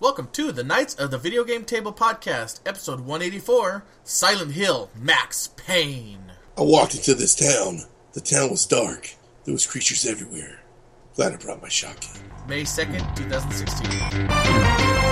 Welcome to the Knights of the Video Game Table podcast, episode 184 Silent Hill Max Payne. I walked into this town. The town was dark. There was creatures everywhere. Glad I brought my shotgun. May 2nd, 2016.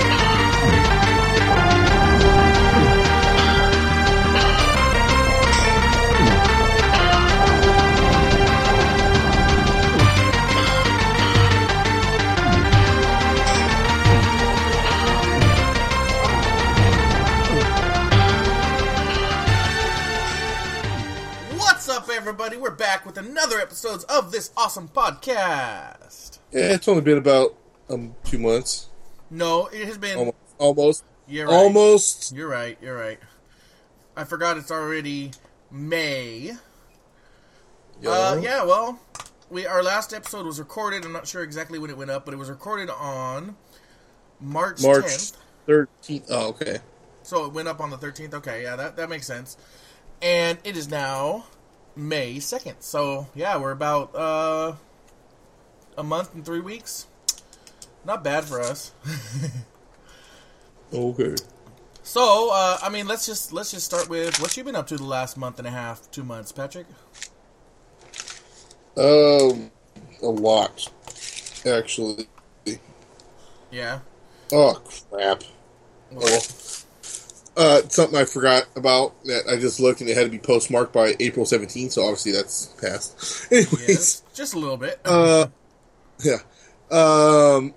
Everybody? We're back with another episode of this awesome podcast. Yeah, it's only been about um two months. No, it has been. Almost. Almost. You're right. Almost. You're right. You're right. I forgot it's already May. Uh, yeah, well, we our last episode was recorded. I'm not sure exactly when it went up, but it was recorded on March, March 10th. thirteenth. Oh, okay. So it went up on the 13th. Okay, yeah, that that makes sense. And it is now May 2nd. So yeah, we're about uh, a month and three weeks. Not bad for us. Okay. So, uh, I mean, let's just let's just start with what you've been up to the last month and a half, two months, Patrick. Um, a lot, actually. Yeah. Oh crap. Oh. Uh, something I forgot about that I just looked and it had to be postmarked by April seventeenth, so obviously that's passed. Anyways, Yes, just a little bit. Uh, yeah. Um,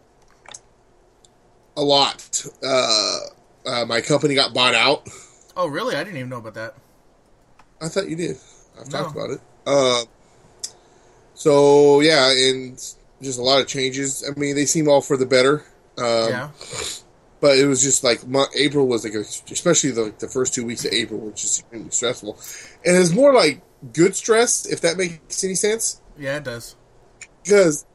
a lot. Uh, uh, my company got bought out. oh, really? I didn't even know about that. I thought you did. I've talked about it. Uh, so yeah, and just a lot of changes. I mean, they seem all for the better. Um, yeah. But it was just like April was like, a, especially the, the first two weeks of April were just extremely stressful, and it's more like good stress, if that makes any sense. Yeah, it does. because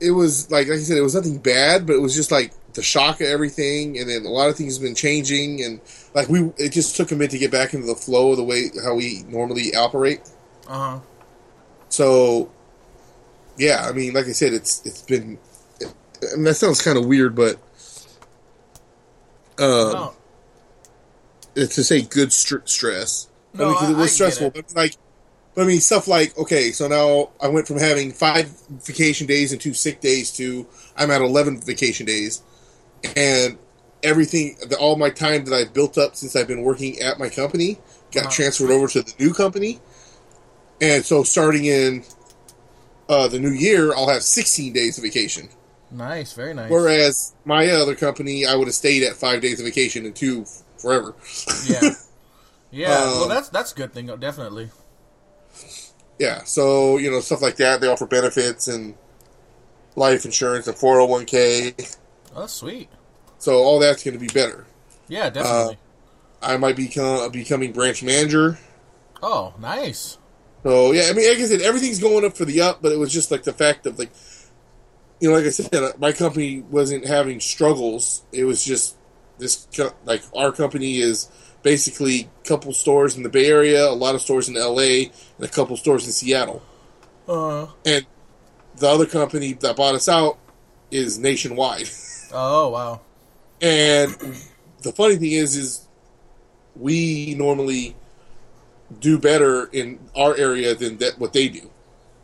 it was like like I said, it was nothing bad, but it was just like the shock of everything, and then a lot of things have been changing, and like we, it just took a minute to get back into the flow of the way how we normally operate. Uh huh. So, yeah, I mean, like I said, it's it's been. I mean, that sounds kind of weird, but um, no, it's to say good str- stress. No, I mean, 'cause it I- I was get stressful. But like, but I mean, stuff like okay, so now I went from having five vacation days and two sick days to I'm at eleven vacation days, and everything, the, all my time that I've built up since I've been working at my company got Wow. transferred over to the new company, and so starting in uh, the new year, I'll have sixteen days of vacation. Nice, very nice. Whereas my other company, I would have stayed at five days of vacation and two forever. yeah. Yeah. well, Um, that's that's a good thing, definitely. Yeah, so you know stuff like that. They offer benefits and life insurance and four hundred one k. Oh, sweet. So all that's going to be better. Yeah, definitely. I might become becoming branch manager. oh, nice. So yeah, I mean, like I said, everything's going up for the up, but it was just like the fact of like, you know, like I said, my company wasn't having struggles. It was just this co- like our company is basically a couple stores in the Bay Area, a lot of stores in L.A., and a couple stores in Seattle. Uh. And the other company that bought us out is nationwide. Oh, wow. And the funny thing is, is we normally do better in our area than that what they do.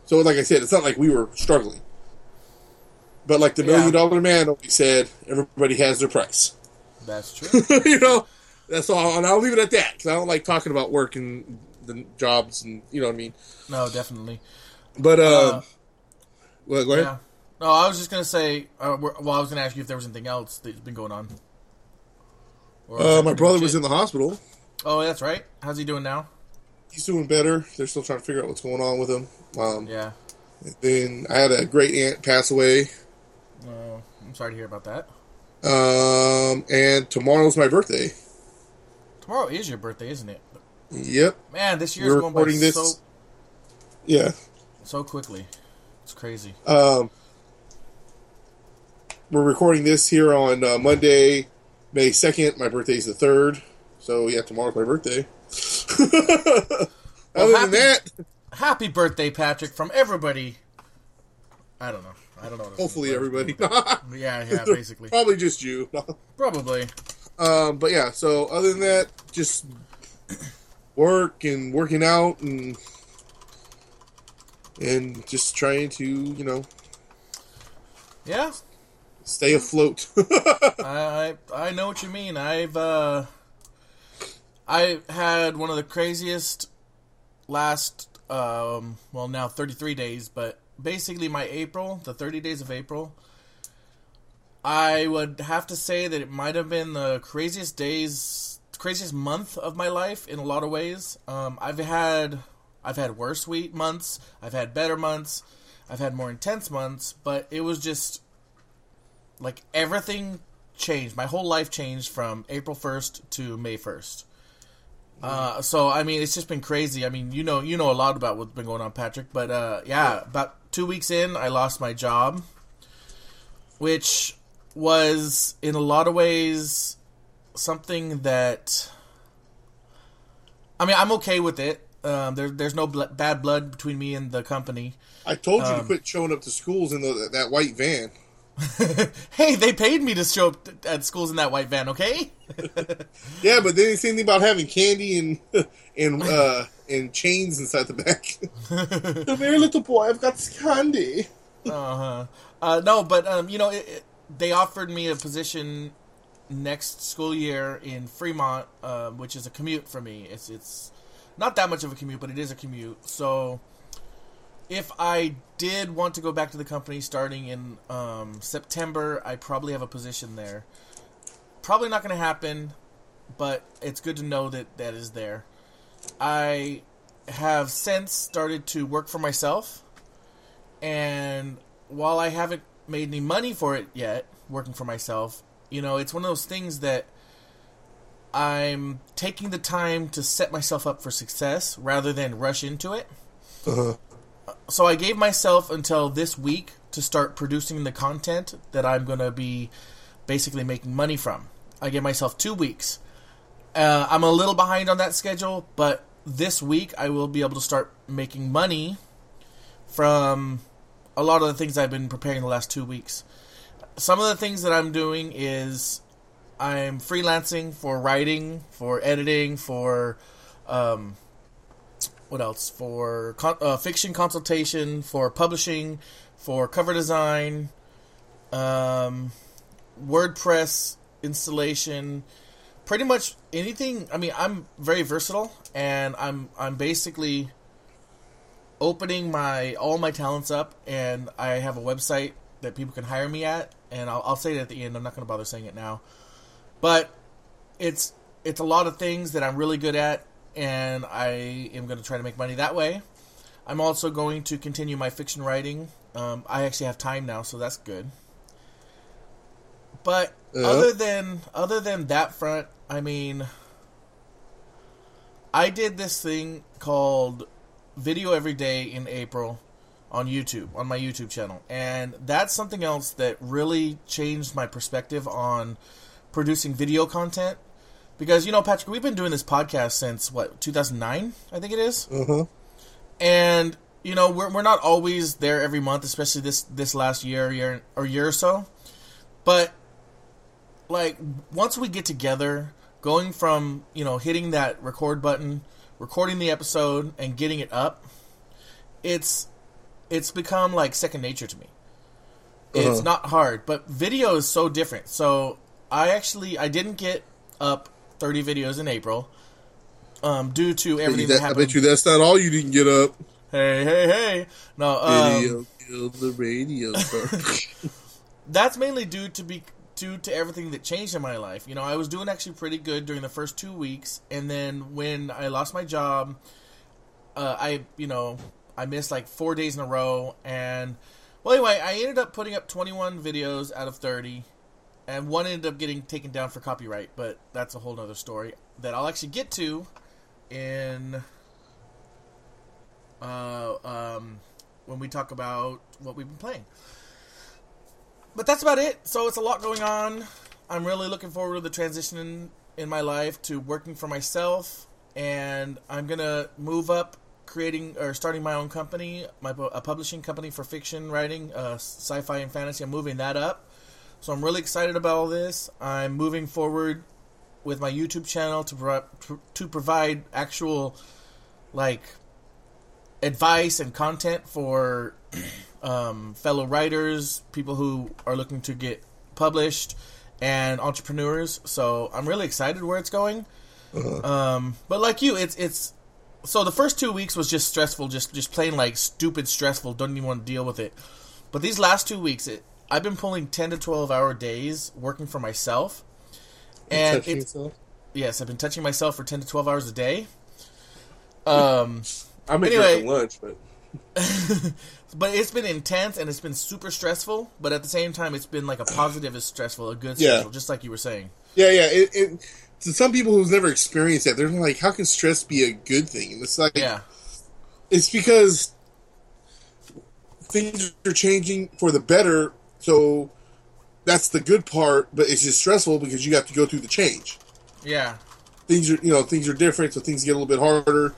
So, like I said, it's not like we were struggling. But like the Yeah. million dollar man always said, everybody has their price. That's true. you know, that's all. And I'll leave it at that because I don't like talking about work and the jobs and you know what I mean. no, definitely. But uh, Uh, well, go ahead. Yeah. No, I was just gonna say. Uh, well, I was gonna ask you if there was anything else that's been going on. Uh, my brother was in the hospital. Oh, that's right. How's he doing now? He's doing better. They're still trying to figure out what's going on with him. Um, Yeah. Then I had a great aunt pass away. Oh, I'm sorry to hear about that. Um, and tomorrow's my birthday. Tomorrow is your birthday, isn't it? Yep. Man, this year's We're going by recording this. so Yeah. so quickly. It's crazy. Um, we're recording this here on uh, Monday, May 2nd. My birthday's the 3rd. So, yeah, tomorrow's my birthday. Other happy- than that, Happy birthday, Patrick, from everybody. I don't know. I don't know. Hopefully, everybody. yeah, yeah, basically. Probably just you. Probably. Um, but yeah. So other than that, just work and working out and and just trying to you know yeah stay afloat. I I know what you mean. I've uh, I had one of the craziest last um, well now 33 days, but basically my April, the 30 days of April. I would have to say that it might have been the craziest days, craziest month of my life in a lot of ways. Um, I've had I've had worse week months, I've had better months, I've had more intense months, but it was just like everything changed. My whole life changed from April 1st to May 1st. Uh, so I mean, it's just been crazy. I mean, you know, you know a lot about what's been going on, Patrick. But uh, yeah, yeah, about two weeks in, I lost my job, which was in a lot of ways something that. I mean, I'm okay with it. Um, there, there's no bl- bad blood between me and the company. I told you um, to quit showing up to schools in the, that white van. hey, they paid me to show up at schools in that white van, okay? yeah, but they didn't say anything about having candy and and uh, and chains inside the back. the very little boy, I've got candy. uh-huh. Uh No, but um, you know, it, it, they offered me a position next school year in Fremont, uh, which is a commute for me. It's it's not that much of a commute, but it is a commute. So if I did want to go back to the company starting in um, September, I probably have a position there. Probably not going to happen, but it's good to know that that is there. I have since started to work for myself, and while I haven't made any money for it yet, working for myself, you know, it's one of those things that I'm taking the time to set myself up for success rather than rush into it. Uh-huh so I gave myself until this week to start producing the content that I'm going to be basically making money from. I gave myself two weeks. Uh, I'm a little behind on that schedule, but this week I will be able to start making money from a lot of the things I've been preparing the last two weeks. Some of the things that I'm doing is I'm freelancing for writing, for editing, for um, what else for uh, fiction consultation, for publishing, for cover design, um, WordPress installation, pretty much anything. I mean, I'm very versatile, and I'm I'm basically opening my all my talents up, and I have a website that people can hire me at, and I'll, I'll say it at the end. I'm not going to bother saying it now, but it's it's a lot of things that I'm really good at, and I am going to try to make money that way. I'm also going to continue my fiction writing. Um, I actually have time now, so that's good. But uh-huh. other than other than that front, I mean, I did this thing called Video Every Day in April on YouTube, on my YouTube channel. And that's something else that really changed my perspective on producing video content because you know, Patrick, we've been doing this podcast since what 2009, I think it is. Uh-huh. And you know, we're we're not always there every month, especially this this last year, year or year or so. But like once we get together, going from you know hitting that record button, recording the episode, and getting it up, it's it's become like second nature to me. Uh-huh. It's not hard, but video is so different. So I actually I didn't get up 30 videos in April. Um, due to everything that, that, happened. I bet you that's not all you didn't get up. Hey, hey, hey! No, um, video killed the radio. that's mainly due to be due to everything that changed in my life. You know, I was doing actually pretty good during the first two weeks, and then when I lost my job, uh, I you know I missed like four days in a row, and well, anyway, I ended up putting up 21 videos out of 30 and one ended up getting taken down for copyright, but that's a whole other story that I'll actually get to in uh, um, when we talk about what we've been playing. But that's about it. So it's a lot going on. I'm really looking forward to the transition in, my life to working for myself, and I'm gonna move up creating or starting my own company, my a publishing company for fiction writing, uh, sci-fi and fantasy. I'm moving that up, so I'm really excited about all this. I'm moving forward with my YouTube channel to pro- to provide actual like advice and content for um, fellow writers, people who are looking to get published, and entrepreneurs. So I'm really excited where it's going. Uh-huh. Um, but like you, it's it's so the first two weeks was just stressful, just just plain like stupid stressful. Don't even want to deal with it. But these last two weeks, it, I've been pulling ten to twelve hour days working for myself, and it's yes, I've been touching myself for ten to twelve hours a day. Um, I'm anyway, lunch, but but it's been intense and it's been super stressful. But at the same time, it's been like a positive is stressful, a good stressful, yeah. just like you were saying. Yeah, yeah. It, it, to some people who've never experienced that, they're like, "How can stress be a good thing?" And it's like, yeah, it's because things are changing for the better. So that's the good part, but it's just stressful because you have to go through the change. Yeah, things are you know things are different, so things get a little bit harder.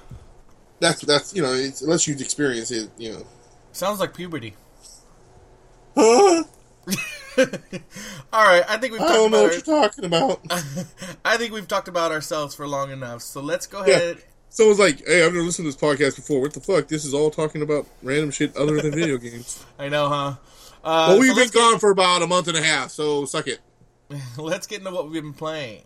That's that's you know unless you experience it, you know. Sounds like puberty. Huh? All right, I think we've. I don't know what our... you're talking about. I think we've talked about ourselves for long enough, so let's go ahead. Yeah. Someone's like, "Hey, I've never listened to this podcast before. What the fuck? This is all talking about random shit other than video games." I know, huh? Uh, well, we've so been gone for about a month and a half, so suck it. let's get into what we've been playing.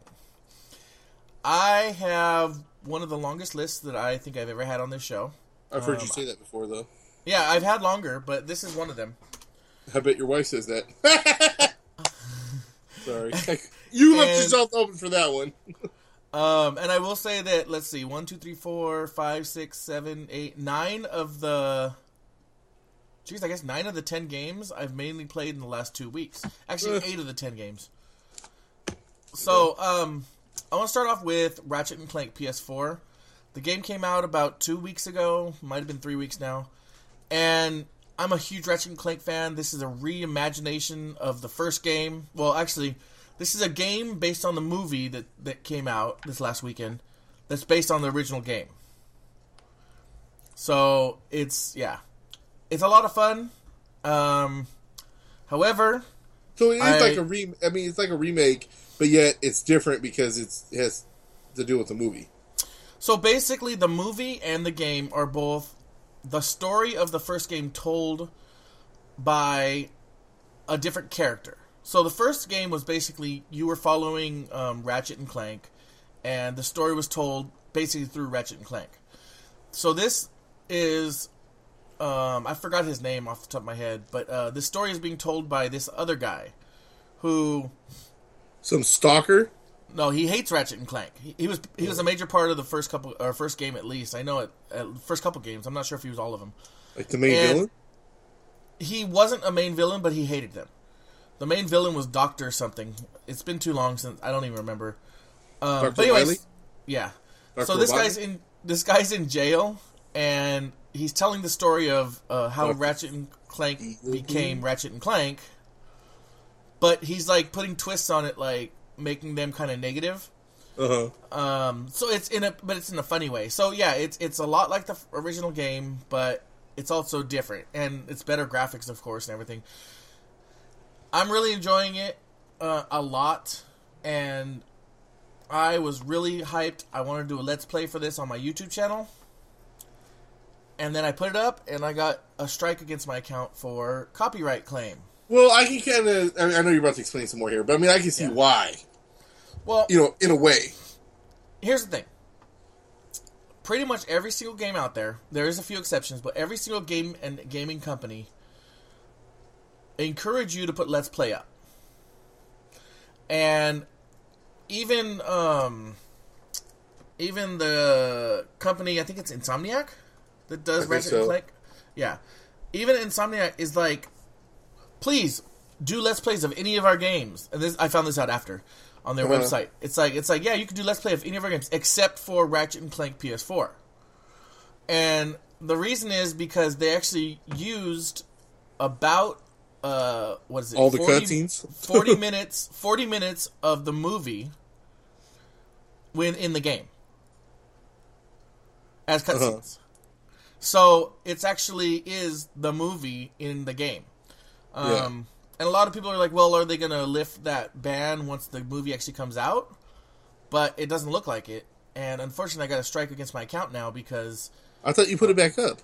I have one of the longest lists that I think I've ever had on this show. I've heard um, you say that before, though. Yeah, I've had longer, but this is one of them. I bet your wife says that. Sorry. You left and, yourself open for that one. um, and I will say that, let's see, one, two, three, four, five, six, seven, eight, nine of the. Geez, I guess nine of the ten games I've mainly played in the last two weeks. Actually, eight of the ten games. So, um, I want to start off with Ratchet and Clank PS4. The game came out about two weeks ago, might have been three weeks now, and I'm a huge Ratchet and Clank fan. This is a reimagination of the first game. Well, actually, this is a game based on the movie that, that came out this last weekend that's based on the original game. So it's yeah, it's a lot of fun. Um, however, so it is I, like a re. I mean, it's like a remake, but yet it's different because it's it has to do with the movie. So basically, the movie and the game are both the story of the first game told by a different character. So the first game was basically you were following um, Ratchet and Clank, and the story was told basically through Ratchet and Clank. So this is um, I forgot his name off the top of my head, but uh, this story is being told by this other guy who some stalker. No, he hates Ratchet and Clank. He, he was he was a major part of the first couple or first game at least. I know it. at first couple games. I'm not sure if he was all of them. Like the main and villain. He wasn't a main villain, but he hated them. The main villain was Doctor something. It's been too long since I don't even remember. Um, but anyways, Riley? yeah. Dr. So this Robotnik? guy's in this guy's in jail, and he's telling the story of uh, how Dr. Ratchet and Clank became Ratchet and Clank. But he's like putting twists on it, like making them kind of negative. Uh huh. Um, so it's in a, but it's in a funny way. So yeah, it's it's a lot like the original game, but it's also different, and it's better graphics, of course, and everything. I'm really enjoying it uh, a lot, and I was really hyped. I wanted to do a let's play for this on my YouTube channel, and then I put it up, and I got a strike against my account for copyright claim. Well, I can kind of. I, mean, I know you're about to explain some more here, but I mean, I can see yeah. why. Well, you know, in a way. Here's the thing. Pretty much every single game out there, there is a few exceptions, but every single game and gaming company encourage you to put Let's Play up. And even um even the company, I think it's Insomniac that does Ratchet so. and Clank. Yeah. Even Insomniac is like please do let's plays of any of our games. And this I found this out after on their uh-huh. website. It's like it's like yeah, you can do let's play of any of our games except for Ratchet and Clank PS4. And the reason is because they actually used about uh what is it? All 40, the cutscenes. Forty minutes. Forty minutes of the movie when in the game as uh-huh. cutscenes. Uh-huh. So it's actually is the movie in the game. Um, Yeah. And a lot of people are like, well, are they going to lift that ban once the movie actually comes out? But it doesn't look like it. And unfortunately, I got a strike against my account now because I thought you put it back up.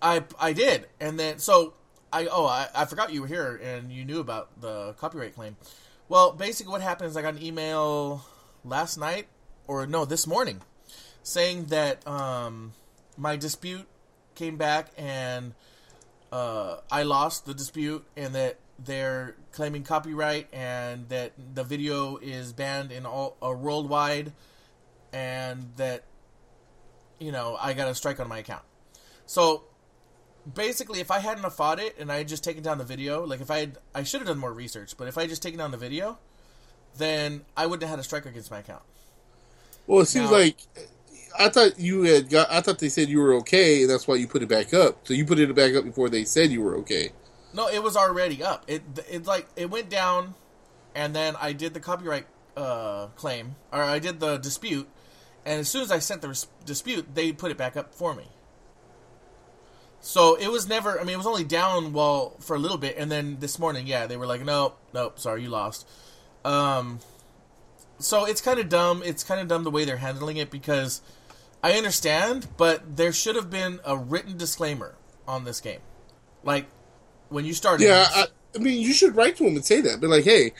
I I did, and then so I oh I, I forgot you were here and you knew about the copyright claim. Well, basically, what happened is I got an email last night or no this morning saying that um, my dispute came back and uh, I lost the dispute and that they're claiming copyright and that the video is banned in all uh, worldwide and that you know I got a strike on my account. So basically, if I hadn't have fought it and I had just taken down the video, like if I had, I should have done more research, but if I had just taken down the video, then I wouldn't have had a strike against my account. Well, it seems Now- like I thought you had got. I thought they said you were okay, and that's why you put it back up. So you put it back up before they said you were okay. No, it was already up. It it like it went down, and then I did the copyright uh, claim, or I did the dispute, and as soon as I sent the res- dispute, they put it back up for me. So it was never. I mean, it was only down well for a little bit, and then this morning, yeah, they were like, "Nope, nope, sorry, you lost." Um, so it's kind of dumb. It's kind of dumb the way they're handling it because I understand, but there should have been a written disclaimer on this game, like when you started. Yeah, I, I mean, you should write to him and say that. But like, hey,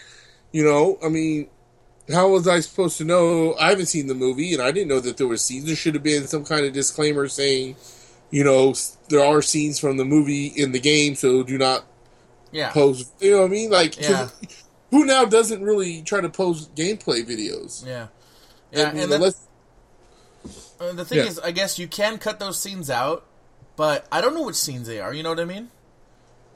you know, I mean, how was I supposed to know? I haven't seen the movie, and I didn't know that there were scenes. There should have been some kind of disclaimer saying, you know, there are scenes from the movie in the game, so do not yeah. post. You know what I mean? Like, Yeah. who now doesn't really try to post gameplay videos? Yeah, yeah, I mean, and unless- uh, the thing yeah. is, I guess you can cut those scenes out, but I don't know which scenes they are. You know what I mean?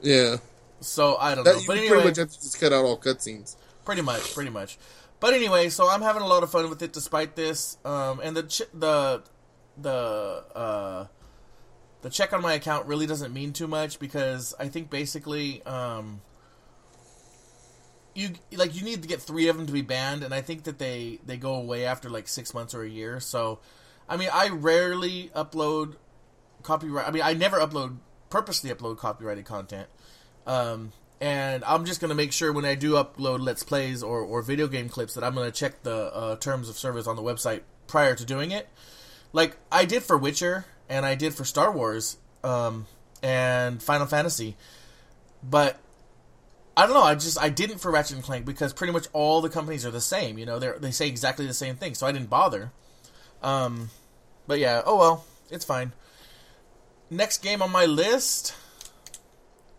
yeah, So I don't that, know. you But pretty anyway, much have to just cut out all cutscenes. pretty much, pretty much. But anyway, so I'm having a lot of fun with it despite this. Um, and the ch- the the uh, the check on my account really doesn't mean too much because I think basically um, you like you need to get three of them to be banned, and I think that they they go away after like six months or a year. So, I mean, I rarely upload copyright. I mean, I never upload purposely upload copyrighted content. Um, and I'm just gonna make sure when I do upload let's plays or, or video game clips that I'm gonna check the uh, terms of service on the website prior to doing it. Like I did for Witcher and I did for Star Wars um, and Final Fantasy, but I don't know. I just I didn't for Ratchet and Clank because pretty much all the companies are the same. You know, they they say exactly the same thing, so I didn't bother. Um, but yeah, oh well, it's fine. Next game on my list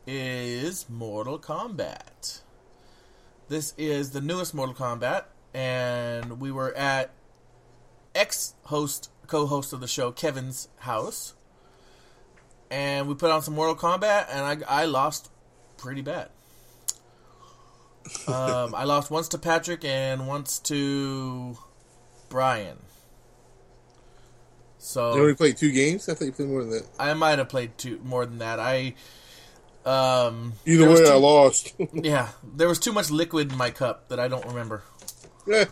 is Mortal Kombat. This is the newest Mortal Kombat, and we were at ex host, co host of the show, Kevin's house. And we put on some Mortal Kombat, and I, I lost pretty bad. um, I lost once to Patrick and once to Brian. So You only played two games. I thought you played more than that. I might have played two more than that. I um Either way, too- I lost. yeah, there was too much liquid in my cup that I don't remember. Yeah.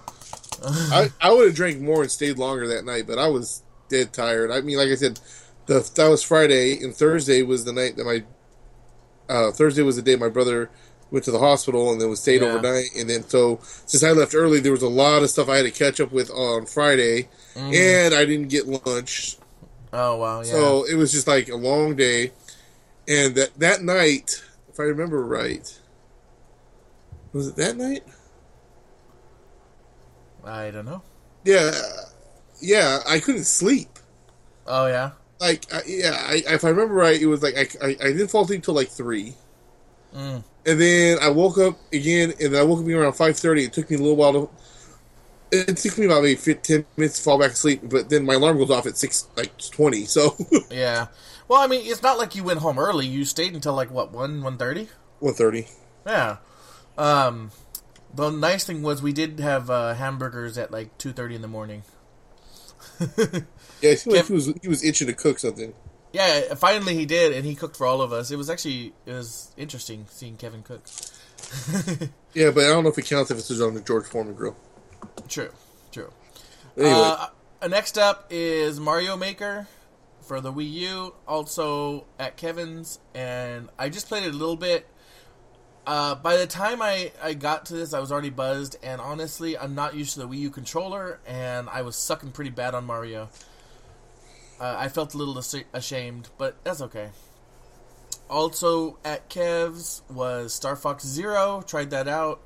I, I would have drank more and stayed longer that night, but I was dead tired. I mean, like I said, the that was Friday, and Thursday was the night that my uh, Thursday was the day my brother went to the hospital and then was stayed Yeah. overnight. And then so since I left early, there was a lot of stuff I had to catch up with on Friday, and I didn't get lunch, Oh wow, yeah. so it was just like a long day. And that that night, if I remember right, was it that night? I don't know. Yeah, yeah, I couldn't sleep. Oh yeah. Like, I, yeah, I, if I remember right, it was like I, I, I didn't fall asleep till like three, Mm. and then I woke up again, and then I woke up around five thirty. It took me a little while to. It took me about maybe 15, ten minutes to fall back asleep, but then my alarm goes off at six like twenty. So Yeah. Well, I mean, it's not like you went home early. You stayed until like what one one thirty. one thirty. Yeah. Um, the nice thing was we did have uh, hamburgers at like two thirty in the morning. Yeah, it seemed like he was he was itching to cook something. Yeah, finally he did, and he cooked for all of us. It was actually it was interesting seeing Kevin cook. Yeah, but I don't know if it counts if it's on the George Foreman grill. True, true. Anyway, Uh, next up is Mario Maker for the Wii U, also at Kevin's, and I just played it a little bit. Uh, by the time I, I got to this, I was already buzzed, and honestly, I'm not used to the Wii U controller, and I was sucking pretty bad on Mario. Uh, I felt a little ashamed, but that's okay. Also at Kev's was Star Fox Zero. Tried that out.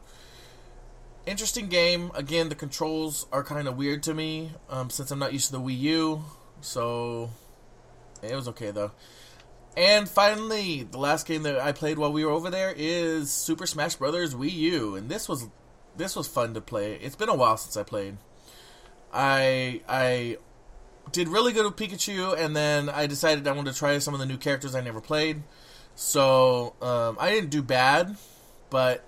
Interesting game. Again, the controls are kind of weird to me um, since I'm not used to the Wii U. So it was okay though. And finally, the last game that I played while we were over there is Super Smash Bros. Wii U, and this was this was fun to play. It's been a while since I played. I I did really good with Pikachu, and then I decided I wanted to try some of the new characters I never played. So um, I didn't do bad, but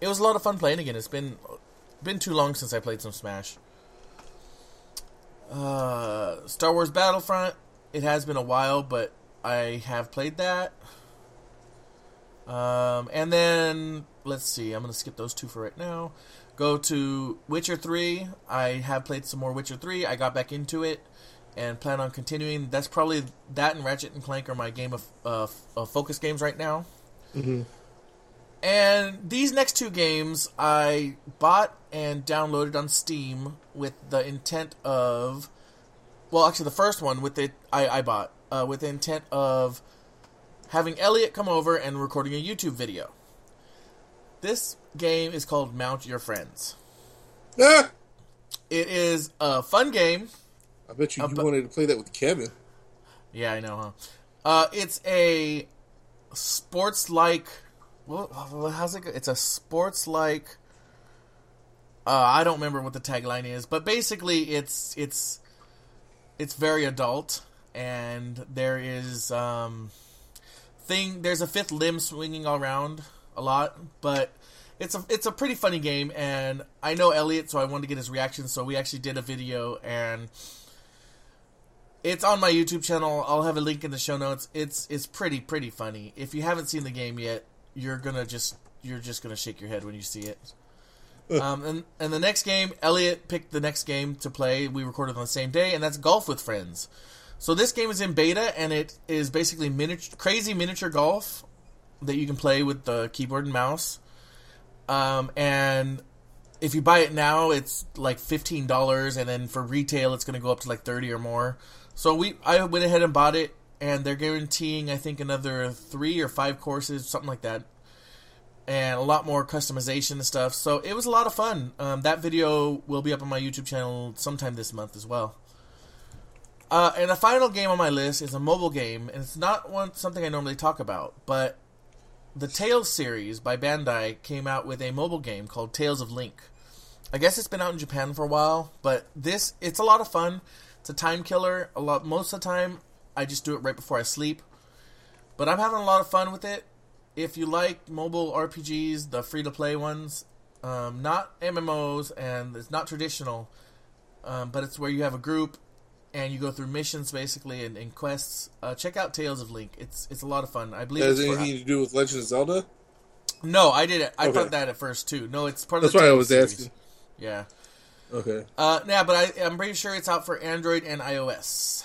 it was a lot of fun playing again. It's been been too long since I played some Smash. Uh, Star Wars Battlefront. It has been a while, but I have played that. Um, and then let's see. I'm gonna skip those two for right now. Go to Witcher Three. I have played some more Witcher Three. I got back into it and plan on continuing. That's probably that and Ratchet and Clank are my game of, uh, of focus games right now. Mm-hmm. And these next two games I bought and downloaded on Steam with the intent of, well, actually the first one with it I, I bought uh, with the intent of having Elliot come over and recording a YouTube video. This game is called Mount Your Friends. Ah! It is a fun game I bet you, you wanted to play that with Kevin. Yeah, I know, huh? Uh, it's a sports like. What, how's it? Go? It's a sports like. Uh, I don't remember what the tagline is, but basically, it's it's it's very adult, and there is um, thing. There's a fifth limb swinging all around a lot, but it's a it's a pretty funny game, and I know Elliot, so I wanted to get his reaction. So we actually did a video, and it's on my YouTube channel. I'll have a link in the show notes. It's it's pretty pretty funny. If you haven't seen the game yet, you're gonna just you're just gonna shake your head when you see it. Um, and and the next game, Elliot picked the next game to play. We recorded on the same day, and that's Golf with Friends. So this game is in beta, and it is basically miniature, crazy miniature golf that you can play with the keyboard and mouse. Um, and if you buy it now, it's like fifteen dollars, and then for retail, it's going to go up to like thirty or more. So we I went ahead and bought it, and they're guaranteeing I think another three or five courses, something like that, and a lot more customization and stuff. So it was a lot of fun. Um, that video will be up on my YouTube channel sometime this month as well. Uh, and the final game on my list is a mobile game, and it's not one something I normally talk about, but the Tales series by Bandai came out with a mobile game called Tales of Link. I guess it's been out in Japan for a while, but this it's a lot of fun. It's a time killer. A lot most of the time, I just do it right before I sleep. But I'm having a lot of fun with it. If you like mobile RPGs, the free to play ones, um, not MMOs, and it's not traditional, um, but it's where you have a group and you go through missions basically and, and quests. Uh, check out Tales of Link. It's it's a lot of fun. I believe. Has anything for, to do with Legend of Zelda? No, I did it. I okay. thought that at first too. No, it's part of. That's why I was series. asking. Yeah. Okay. Uh, yeah, but I, I'm pretty sure it's out for Android and iOS.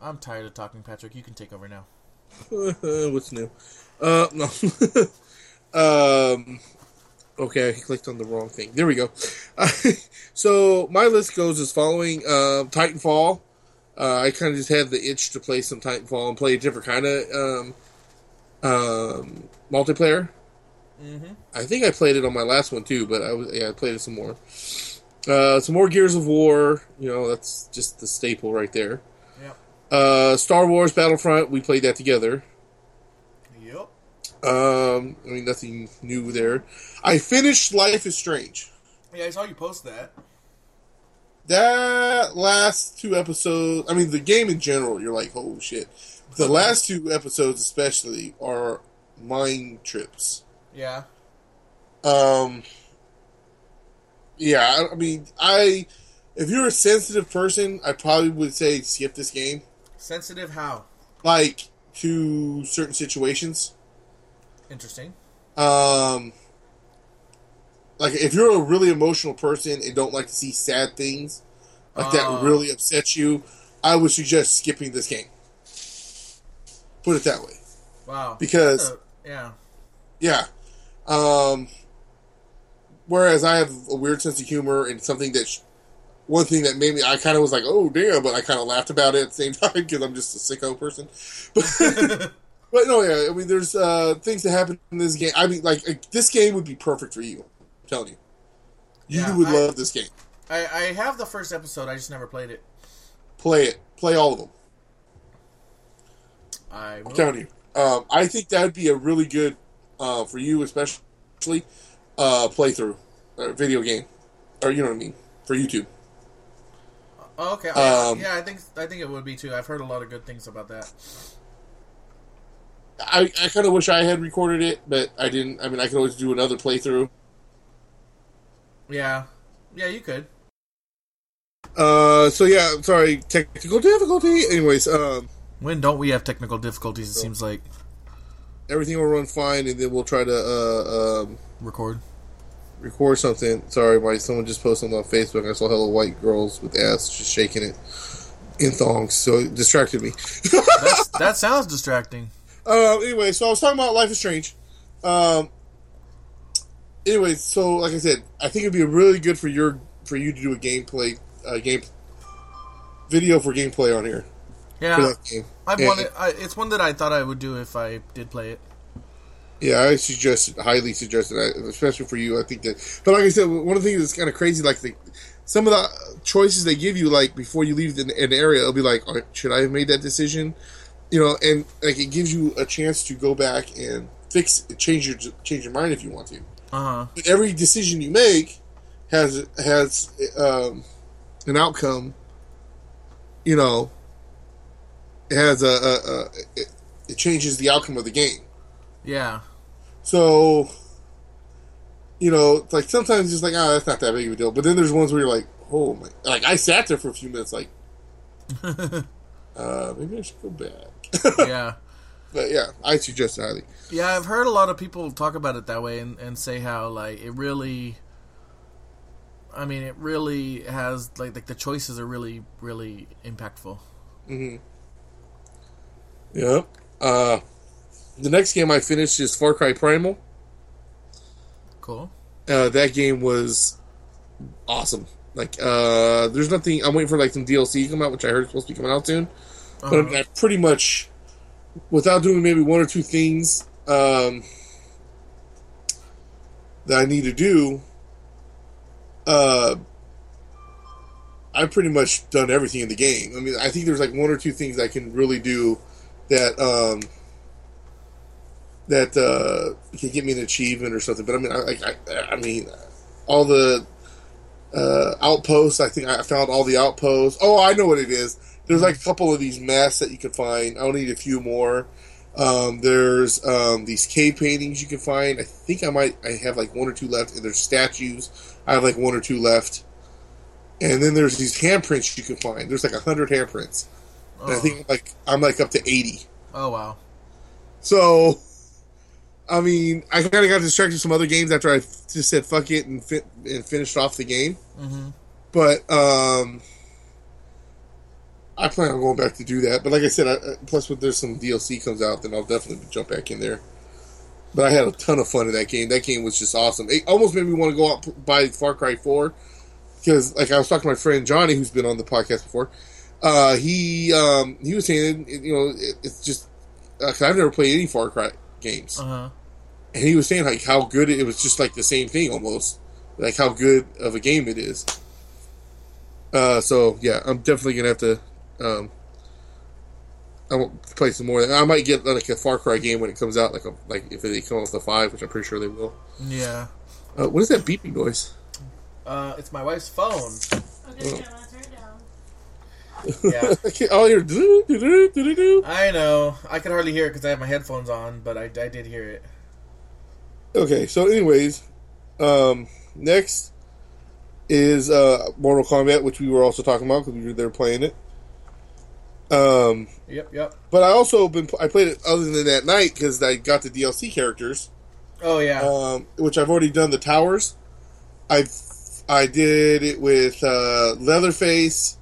I'm tired of talking, Patrick. You can take over now. What's new? Uh, no. um, okay, I clicked on the wrong thing. There we go. so my list goes as following: uh, Titanfall. Uh, I kind of just had the itch to play some Titanfall and play a different kind of um, um, multiplayer. Mm-hmm. I think I played it on my last one too, but I was yeah I played it some more. Uh, some more Gears of War. You know that's just the staple right there. Uh, Star Wars Battlefront. We played that together. Yep. Um, I mean nothing new there. I finished Life is Strange. Yeah, I saw you post that. That last two episodes. I mean, the game in general. You're like, oh shit. The last two episodes, especially, are mind trips. Yeah. Um. Yeah, I mean, I if you're a sensitive person, I probably would say skip this game. Sensitive how? Like to certain situations. Interesting. Um like if you're a really emotional person and don't like to see sad things like uh, that really upsets you, I would suggest skipping this game. Put it that way. Wow. Because- Uh, yeah. Yeah. Um, whereas I have a weird sense of humor and something that, sh- one thing that made me, I kind of was like, oh damn, but I kind of laughed about it at the same time because I'm just a sicko person. But, but no, yeah, I mean, there's uh, things that happen in this game. I mean, like, like, this game would be perfect for you. I'm telling you. You Yeah, would I- love this game. I, I have the first episode. I just never played it. Play it. Play all of them. I. I'm telling you. Um, I think that would be a really good, uh, for you especially, uh, playthrough, uh, video game. Or, you know what I mean? For YouTube. Oh, okay. Oh, Um, yeah, I think I think it would be too. I've heard a lot of good things about that. I, I kind of wish I had recorded it, but I didn't. I mean, I could always do another playthrough. Yeah. Yeah, you could. Uh, so yeah, sorry, technical difficulty. Anyways, um, When don't we have technical difficulties? It seems like everything will run fine, and then we'll try to uh, um, record. Record something. Sorry, my someone just posted on Facebook. I saw hello white girls with ass just shaking it in thongs, so it distracted me. That sounds distracting. Uh, anyway, so I was talking about Life is Strange. Um, anyway, so like I said, I think it'd be really good for your for you to do a gameplay uh, game video for gameplay on here Yeah. I've And- wanted. I, it's one that I thought I would do if I did play it. Yeah, I suggest highly suggest it, especially for you. I think that, but like I said, one of the things that's kind of crazy, like the some of the choices they give you, like before you leave an, an area, it'll be like, "Oh, should I have made that decision? You know, and like it gives you a chance to go back and fix, change your change your mind if you want to. Uh huh. But every decision you make has has um, an outcome. You know, it has a, a, a it, it changes the outcome of the game. Yeah. So, you know, like sometimes it's like, oh, that's not that big of a deal. But then there's ones where you're like, oh my, like I sat there for a few minutes, like, uh, maybe I should go back. Yeah. but yeah, I suggest highly. Yeah, I've heard a lot of people talk about it that way and, and say how like it really I mean it really has like like the choices are really really impactful. Mm-hmm. Yep. Yeah. Uh, the next game I finished is Far Cry Primal. Cool. Uh, that game was awesome. Like, uh, there's nothing. I'm waiting for like some DLC to come out, which I heard is supposed to be coming out soon. But I, mean, I pretty much, without doing maybe one or two things um, that I need to do, uh, I've pretty much done everything in the game. I mean, I think there's like one or two things I can really do that um, that uh, can get me an achievement or something. But I mean, I, I, I mean, all the uh, outposts. I think I found all the outposts. Oh, I know what it is. There's like a couple of these masks that you can find. I'll need a few more. Um, there's um, these cave paintings you can find. I think I might. I have like one or two left. And there's statues. I have like one or two left. And then there's these handprints you can find. There's like a hundred handprints. And I Oh. think like I'm like up to eighty. Oh wow. So, I mean, I kind of got distracted with some other games after I just said fuck it and fit and finished off the game. Mhm. But um, I plan on going back to do that. But like I said, I, uh, plus when there's some DLC comes out, then I'll definitely jump back in there. But I had a ton of fun in that game. That game was just awesome. It almost made me want to go out and buy Far Cry Four because, like, I was talking to my friend Johnny, who's been on the podcast before. Uh, he um, he was saying, you know, it, it's just uh, 'cause I've never played any Far Cry games, Uh huh. And he was saying like how good it, it was, just like the same thing almost, like how good of a game it is. Uh, so yeah, I'm definitely gonna have to. Um, I won't play some more. I might get like a Far Cry game when it comes out, like a like if they come out with the five, which I'm pretty sure they will. Yeah. Uh, what is that beeping noise? Uh, it's my wife's phone. Okay, yeah, let's turn it down. Yeah. I all I hear doo doo doo doo doo. I know. I can hardly hear it because I have my headphones on, but I, I did hear it. Okay, so anyways, um, next is uh, Mortal Kombat, which we were also talking about because we were there playing it. Um, Yep. Yep. but I also been I played it other than that night because I got the DLC characters, Oh yeah. um, which I've already done the towers. I I did it with uh, Leatherface,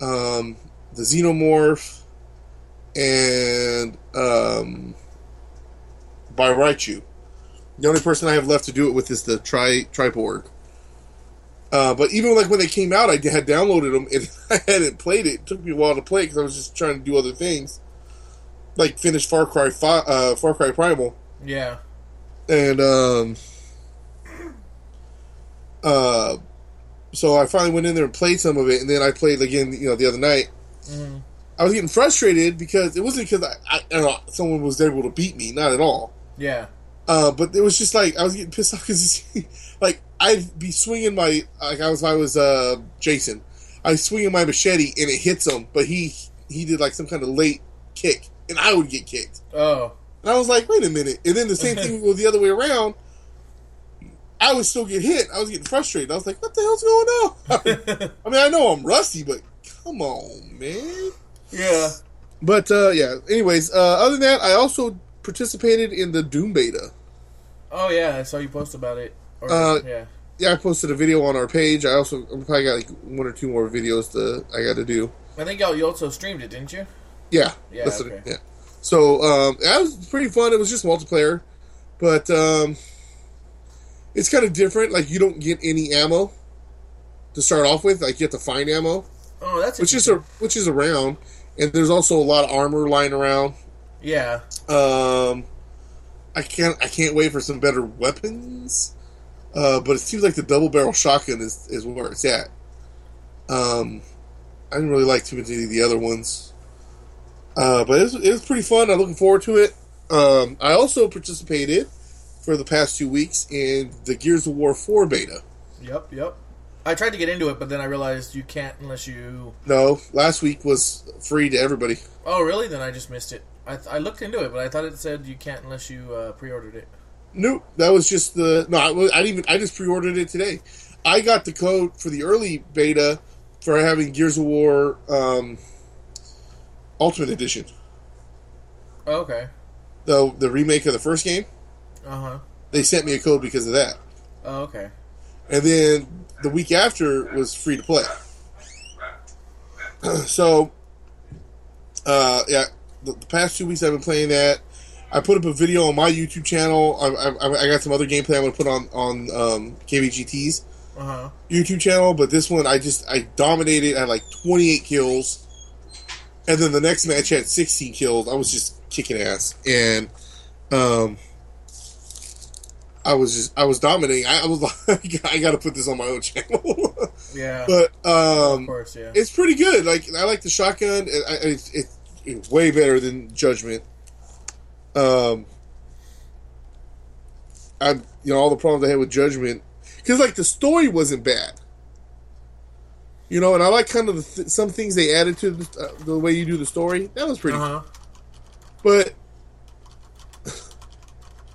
um, the Xenomorph, and um, Bo' Rai Cho. The only person I have left to do it with is the Tri Triborg. Uh, but even like when they came out, I had downloaded them and I hadn't played it. It took me a while to play because I was just trying to do other things, like finish Far Cry Fi- uh, Far Cry Primal, Yeah. and um, uh, so I finally went in there and played some of it, and then I played again, you know, the other night. Mhm. I was getting frustrated because it wasn't because I, I, I know, someone was able to beat me, not at all. Yeah. Uh, but it was just like I was getting pissed off because like I'd be swinging my like I was I was uh, Jason, I was swinging my machete and it hits him, but he he did like some kind of late kick and I would get kicked, Oh. and I was like, wait a minute, and then the same thing was the other way around. I would still get hit. I was getting frustrated. I was like, what the hell's going on? I mean, I know I'm rusty, but come on, man. yeah. But uh, yeah. Anyways, uh, other than that, I also participated in the Doom beta. Oh yeah, I saw you post about it. Or, Uh, yeah. yeah, I posted a video on our page. I also I probably got like one or two more videos to I got to do. I think y'all also streamed it, didn't you? Yeah, Yeah, okay. yeah. So um, that was pretty fun. It was just multiplayer, but um, it's kind of different. Like you don't get any ammo to start off with. Like you have to find ammo, Oh, that's which is a which is around, and there's also a lot of armor lying around. Yeah. Um, I can't I can't wait for some better weapons. Uh, but it seems like the double barrel shotgun is, is where it's at. Um, I didn't really like too many of the other ones. Uh, but it was, it was pretty fun. I'm looking forward to it. Um, I also participated for the past two weeks in the Gears of War 4 beta. Yep. Yep. I tried to get into it, but then I realized you can't unless you. No, last week was free to everybody. Oh, really? Then I just missed it. I, I looked into it, but I thought it said you can't unless you uh, pre-ordered it. Nope, that was just the no. I, I didn't even. I just pre-ordered it today. I got the code for the early beta for having Gears of War um, Ultimate Edition, Oh, okay. the the remake of the first game. Uh huh. They sent me a code because of that, Oh, okay. and then the week after was free to play. so, uh, yeah, the, the past two weeks I've been playing that. I put up a video on my YouTube channel. I, I, I got some other gameplay I'm going to put on on um, KVGT's. Uh huh. YouTube channel, but this one I just I dominated. I had like 28 kills, and then the next match had 16 kills. I was just kicking ass, and um, I was just I was dominating. I, I was like, I got to put this on my own channel, Yeah. but of um, course, yeah. it's pretty good. Like I like the shotgun. It, I- it's it's way better than Judgment. Um, I you know all the problems I had with Judgment because like the story wasn't bad. You know, and I like kind of the th- some things they added to the, uh, the way you do the story. That was pretty, Uh huh. but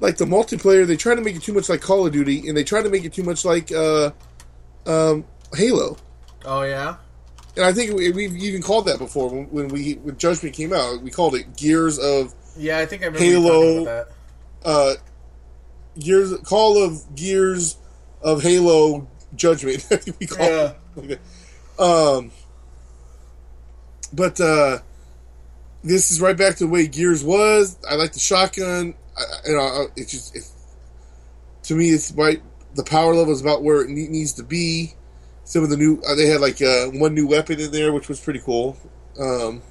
like the multiplayer, they try to make it too much like Call of Duty, and they try to make it too much like uh, um, Halo. Oh yeah. And I think we, we've even called that before when, when we when Judgment came out. We called it Gears of Yeah, I think I remember Halo. talking about that. uh, Gears Call of Gears of Halo Judgment. I think we call Yeah. it. Um, but uh, this is right back to the way Gears was. I like the shotgun. I, you know, it's just it, to me, it's right. The power level is about where it needs to be. Some of the new uh, they had like uh, one new weapon in there, which was pretty cool. Um,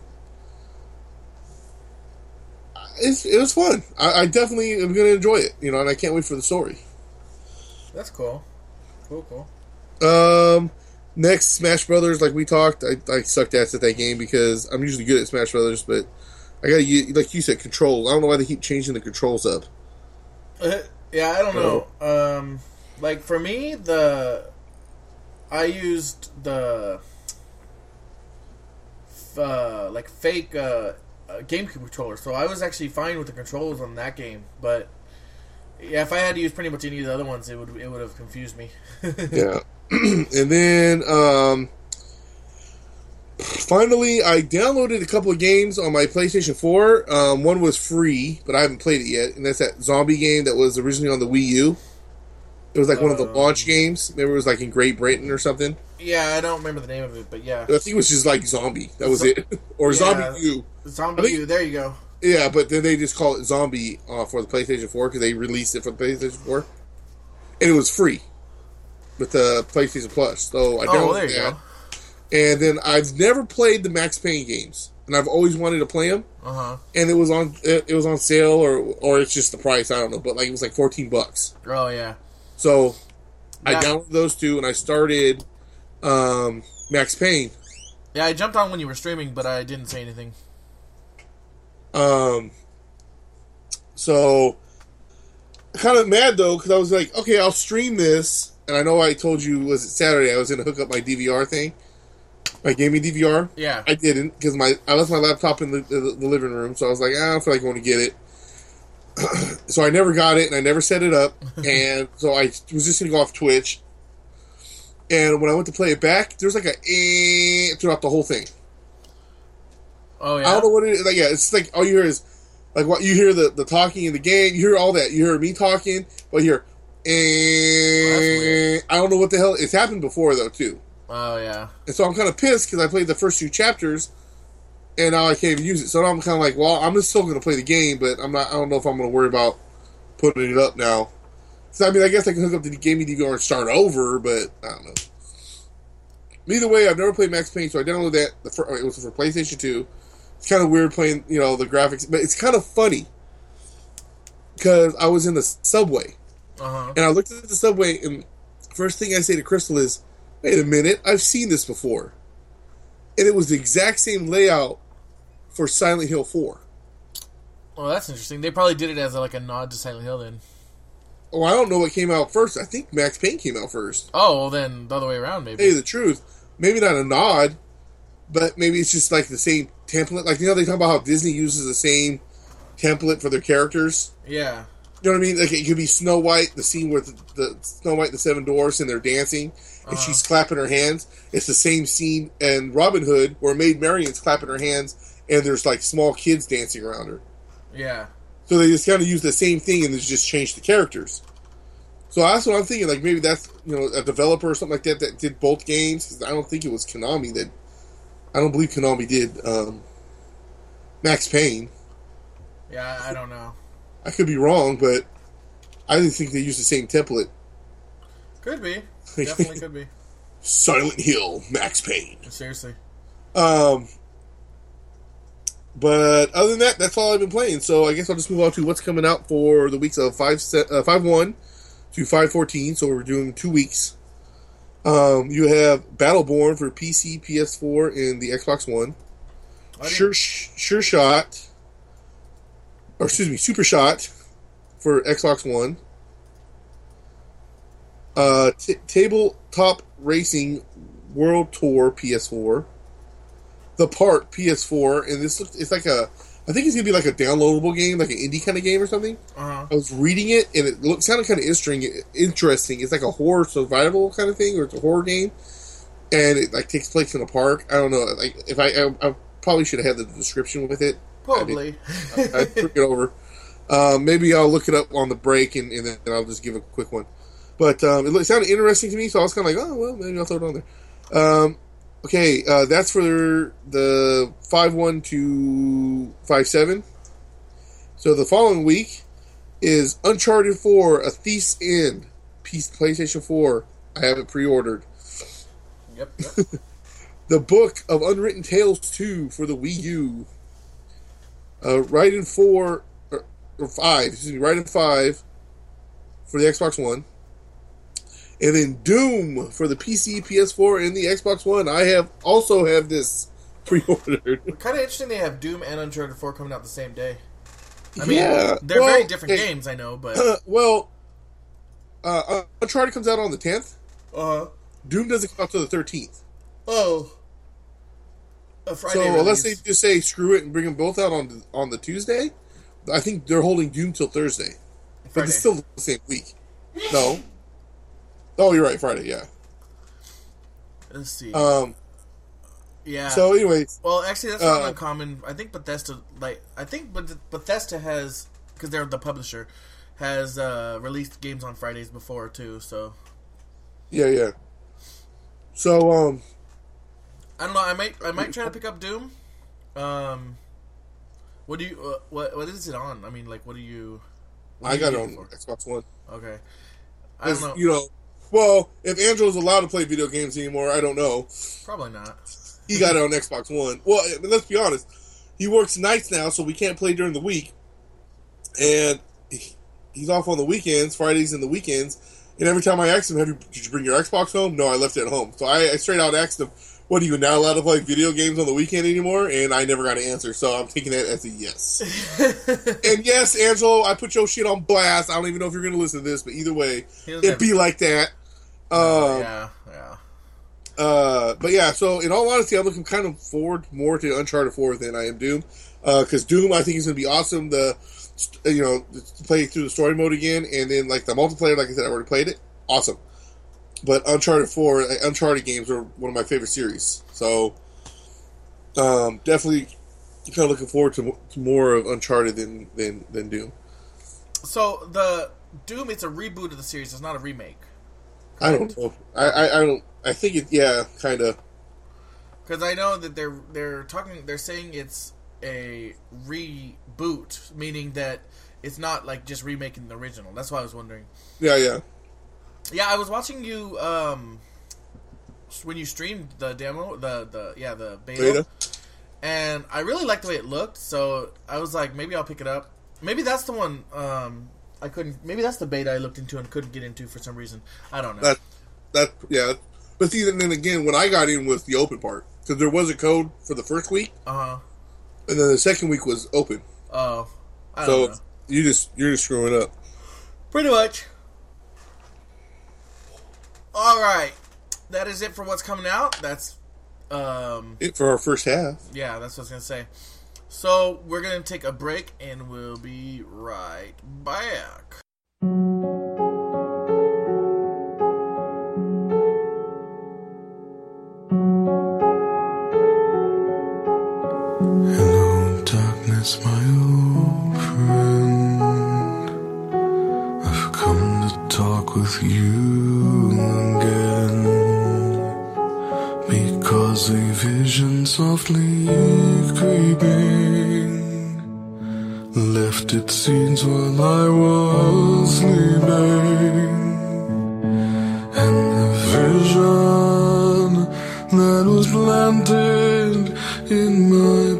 it's, it was fun. I, I definitely am going to enjoy it, you know, and I can't wait for the story. That's cool. Cool, cool. Um, next Smash Brothers, like we talked, I, I sucked ass at that game because I'm usually good at Smash Brothers, but I got to like you said, controls. I don't know why they keep changing the controls up. yeah, I don't know. Um, like for me, the I used the uh, like fake uh, uh, GameCube controller, so I was actually fine with the controls on that game. But yeah, if I had to use pretty much any of the other ones, it would it would have confused me. Yeah, and then um, finally, I downloaded a couple of games on my PlayStation Four. Um, one was free, but I haven't played it yet, and that's that zombie game that was originally on the Wii U. It was like one of the Um, launch games. Maybe it was like in Great Britain or something. Yeah, I don't remember the name of it, but yeah, I think it was just like Zombie. That was it, or Yeah. Zombie U. Zombie. Think- U, There you go. Yeah, but then they just call it Zombie uh, for the PlayStation 4 because they released it for the PlayStation 4, and it was free with the PlayStation Plus. So I Oh, well, downloaded there you that. go. And then I've never played the Max Payne games, and I've always wanted to play them. Uh huh. And it was on it, it was on sale, or or it's just the price. I don't know, but like it was like fourteen bucks. Oh yeah. So I downloaded those two, and I started um, Max Payne. Yeah, I jumped on when you were streaming, but I didn't say anything. Um, so kind of mad though because I was like, okay, I'll stream this, and I know I told you was it Saturday I was going to hook up my DVR thing, my gaming DVR. Yeah. I didn't because my I left my laptop in the, the, the living room, so I was like, ah, I don't feel like I want to get it. so I never got it, and I never set it up, and so I was just to go off Twitch. And when I went to play it back, there's like a eh throughout the whole thing. Oh yeah. I don't know what it is. Like, yeah, it's like all you hear is like what you hear the, the talking in the game. You hear all that. You hear me talking, but you hear. Eh, weird. I don't know what the hell. It's happened before though too, Oh yeah. and so I'm kind of pissed because I played the first two chapters, and now I can't even use it. So now I'm kind of like, well, I'm just still going to play the game, but I'm not. I don't know if I'm going to worry about putting it up now. So I mean, I guess I can hook up the gaming DVR and start over, but I don't know. Either way, I've never played Max Payne, so I downloaded that. The fir- it was for PlayStation Two. It's kind of weird playing, you know, the graphics, but it's kind of funny because I was in the subway Uh huh. and I looked at the subway, and first thing I say to Crystal is, "Wait a minute, I've seen this before," and it was the exact same layout for Silent Hill Four. Well, that's interesting. They probably did it as like a nod to Silent Hill then. Oh, I don't know what came out first. I think Max Payne came out first. Oh, well then the other way around maybe. You the truth, maybe not a nod, but maybe it's just like the same template. Like you know, they talk about how Disney uses the same template for their characters. Yeah. You know what I mean? Like it could be Snow White, the scene where the, the Snow White the Seven Dwarfs and they're dancing, and Uh-huh. she's clapping her hands. It's the same scene in Robin Hood where Maid Marian's clapping her hands, and there's like small kids dancing around her. Yeah. So they just kind of use the same thing and they just change the characters. So that's what I'm thinking. Like maybe that's you know a developer or something like that that did both games. 'Cause I don't think it was Konami that. I don't believe Konami did um, Max Payne. Yeah, I don't know. I could be wrong, but I didn't think they used the same template. Could be. Definitely could be. Silent Hill, Max Payne. Seriously. Um, but other than that, that's all I've been playing. So I guess I'll just move on to what's coming out for the weeks of five se- uh, five one to five fourteen. So we're doing two weeks. Um, you have Battleborn for PC, PS4, and the Xbox One. Sure, sure shot, or excuse me, Super Shot for Xbox One. Uh, t- tabletop racing World Tour PS4. The part PS4, and this looks, it's like a, I think it's gonna be like a downloadable game, like an indie kind of game or something. Uh-huh. I was reading it, and it looked sounded kind of interesting. Interesting. It's like a horror survival kind of thing, or it's a horror game, and it like takes place in a park. I don't know. Like if I, I, I probably should have had the description with it. Probably. I took it over. Um, maybe I'll look it up on the break, and, and then I'll just give a quick one. But um, it looked- sounded interesting to me, so I was kind of like, oh well, maybe I'll throw it on there. Um, okay, uh, that's for the five one to five seven. So the following week is Uncharted Four: A Thief's End, piece PlayStation Four. I have it pre-ordered. yep. yep. The Book of Unwritten Tales 2 for the Wii U. Uh, Raiden 4, or, or 5, excuse me, Raiden 5 for the Xbox One. And then Doom for the PC, PS4, and the Xbox One. I have also have this pre-ordered. kind of interesting they have Doom and Uncharted 4 coming out the same day. I mean, yeah, they're well, very different hey, games, I know, but. well, uh, Uncharted comes out on the 10th. Uh, Doom doesn't come out till the 13th. oh. A Friday So unless they just say screw it and bring them both out on the, on the Tuesday, I think they're holding Doom till Thursday. But it's still the same week. No. Oh, you're right. Friday. Yeah. Let's see. Um. yeah. So, anyways, Well, actually, that's not Uh, uncommon. I think Bethesda, like, I think Bethesda has, because they're the publisher, has uh, released games on Fridays before too. So Yeah, yeah. So, um, I don't know. I might I might try to pick up Doom. Um, what do you uh, what what is it on? I mean, like, what do you? what I do you got it on for? Xbox One. Okay, I don't know. You know, well, if Andrew's allowed to play video games anymore, I don't know. Probably not. He got it on Xbox One. Well, let's be honest. He works nights now, so we can't play during the week. And he's off on the weekends, Fridays and the weekends. And every time I ask him, "Have you did you bring your Xbox home?" No, I left it at home. So I, I straight out asked him, "What are you not allowed to play video games on the weekend anymore?" And I never got an answer. So I'm taking that as a yes. and yes, Angelo, I put your shit on blast. I don't even know if you're going to listen to this, but either way, it have- be like that. Um, yeah, yeah. uh, but yeah, so in all honesty, I'm looking kind of forward more to Uncharted 4 than I am Doom. Because Doom, I think, is going to be awesome. The you know play through the story mode again, and then like the multiplayer, like I said, I already played it. Awesome. But Uncharted 4, like, Uncharted games are one of my favorite series. So um, definitely kind of looking forward to, to more of Uncharted than than than Doom. So the Doom, it's a reboot of the series. It's not a remake. I don't know. I, I, I don't. I think it. Yeah, kind of. Because I know that they're they're talking. They're saying it's a reboot, meaning that it's not like just remaking the original. That's why I was wondering. Yeah, yeah. Yeah, I was watching you um when you streamed the demo, the the yeah the beta, Beta. and I really liked the way it looked. So I was like, maybe I'll pick it up. Maybe that's the one. Um, I couldn't. Maybe that's the beta I looked into and couldn't get into for some reason. I don't know. That that yeah. But see, then again, when I got in was the open part because there was a code for the first week, Uh huh. and then the second week was open. Oh, I don't So know. you just you're just screwing up. Pretty much. All right, that is it for what's coming out. That's um It for our first half. yeah, that's what I was gonna say. So we're gonna take a break and we'll be right back. Hello, darkness, my old friend. I've come to talk with you again. Because a vision softly creeping left its seeds while I was sleeping. And the vision that was planted in my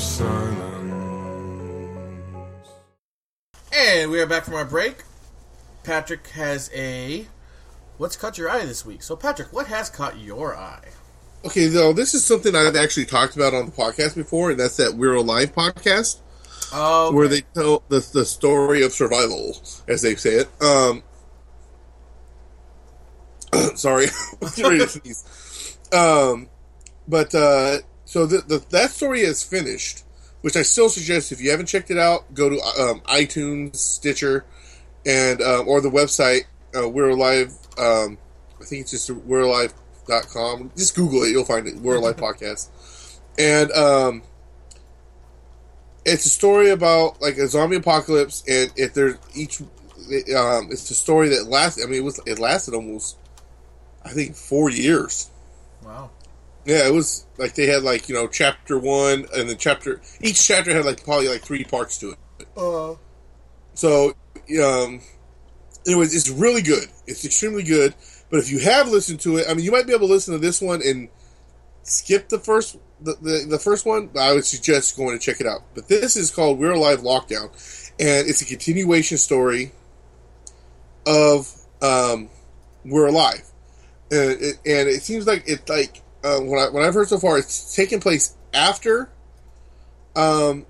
silence. And we are back from our break. Patrick has a what's caught your eye this week. So Patrick, what has caught your eye? Okay, though this is something I've actually talked about on the podcast before, and that's that We're Alive podcast. Oh, where they tell the, the story of survival, as they say it. Um, sorry, I'm getting ready to sneeze. Um, but uh, so the, the, that story is finished, which I still suggest if you haven't checked it out, go to um, iTunes, Stitcher, and um, or the website uh, We're Alive. Um, I think it's just We're Alive.com. Just Google it, you'll find it. We're Alive podcast, and um, it's a story about like a zombie apocalypse, and if there's each, um, it's a story that lasts. I mean, it was it lasted almost, I think, four years. wow. Yeah, it was like they had like you know chapter one, and then chapter each chapter had like probably like three parts to it. Uh, So, um, anyways, it's really good. It's extremely good. But if you have listened to it, I mean, you might be able to listen to this one and skip the first the, the, the first one, But I would suggest going to check it out. But this is called We're Alive Lockdown, and it's a continuation story of um, We're Alive, and it, and it seems like it's like uh, when I when I've heard so far, it's taking place after um,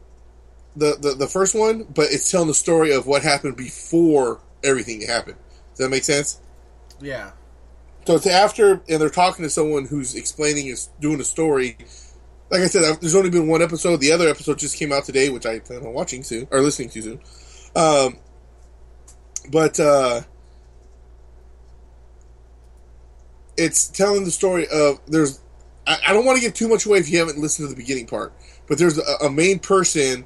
the, the the first one, but it's telling the story of what happened before everything happened. Does that make sense? Yeah. So it's after, and they're talking to someone who's explaining is doing a story. Like I said, I've- there's only been one episode. The other episode just came out today, which I plan on watching soon or listening to soon. Um, but uh, it's telling the story of there's. I, I don't want to give too much away if you haven't listened to the beginning part, but there's a, a main person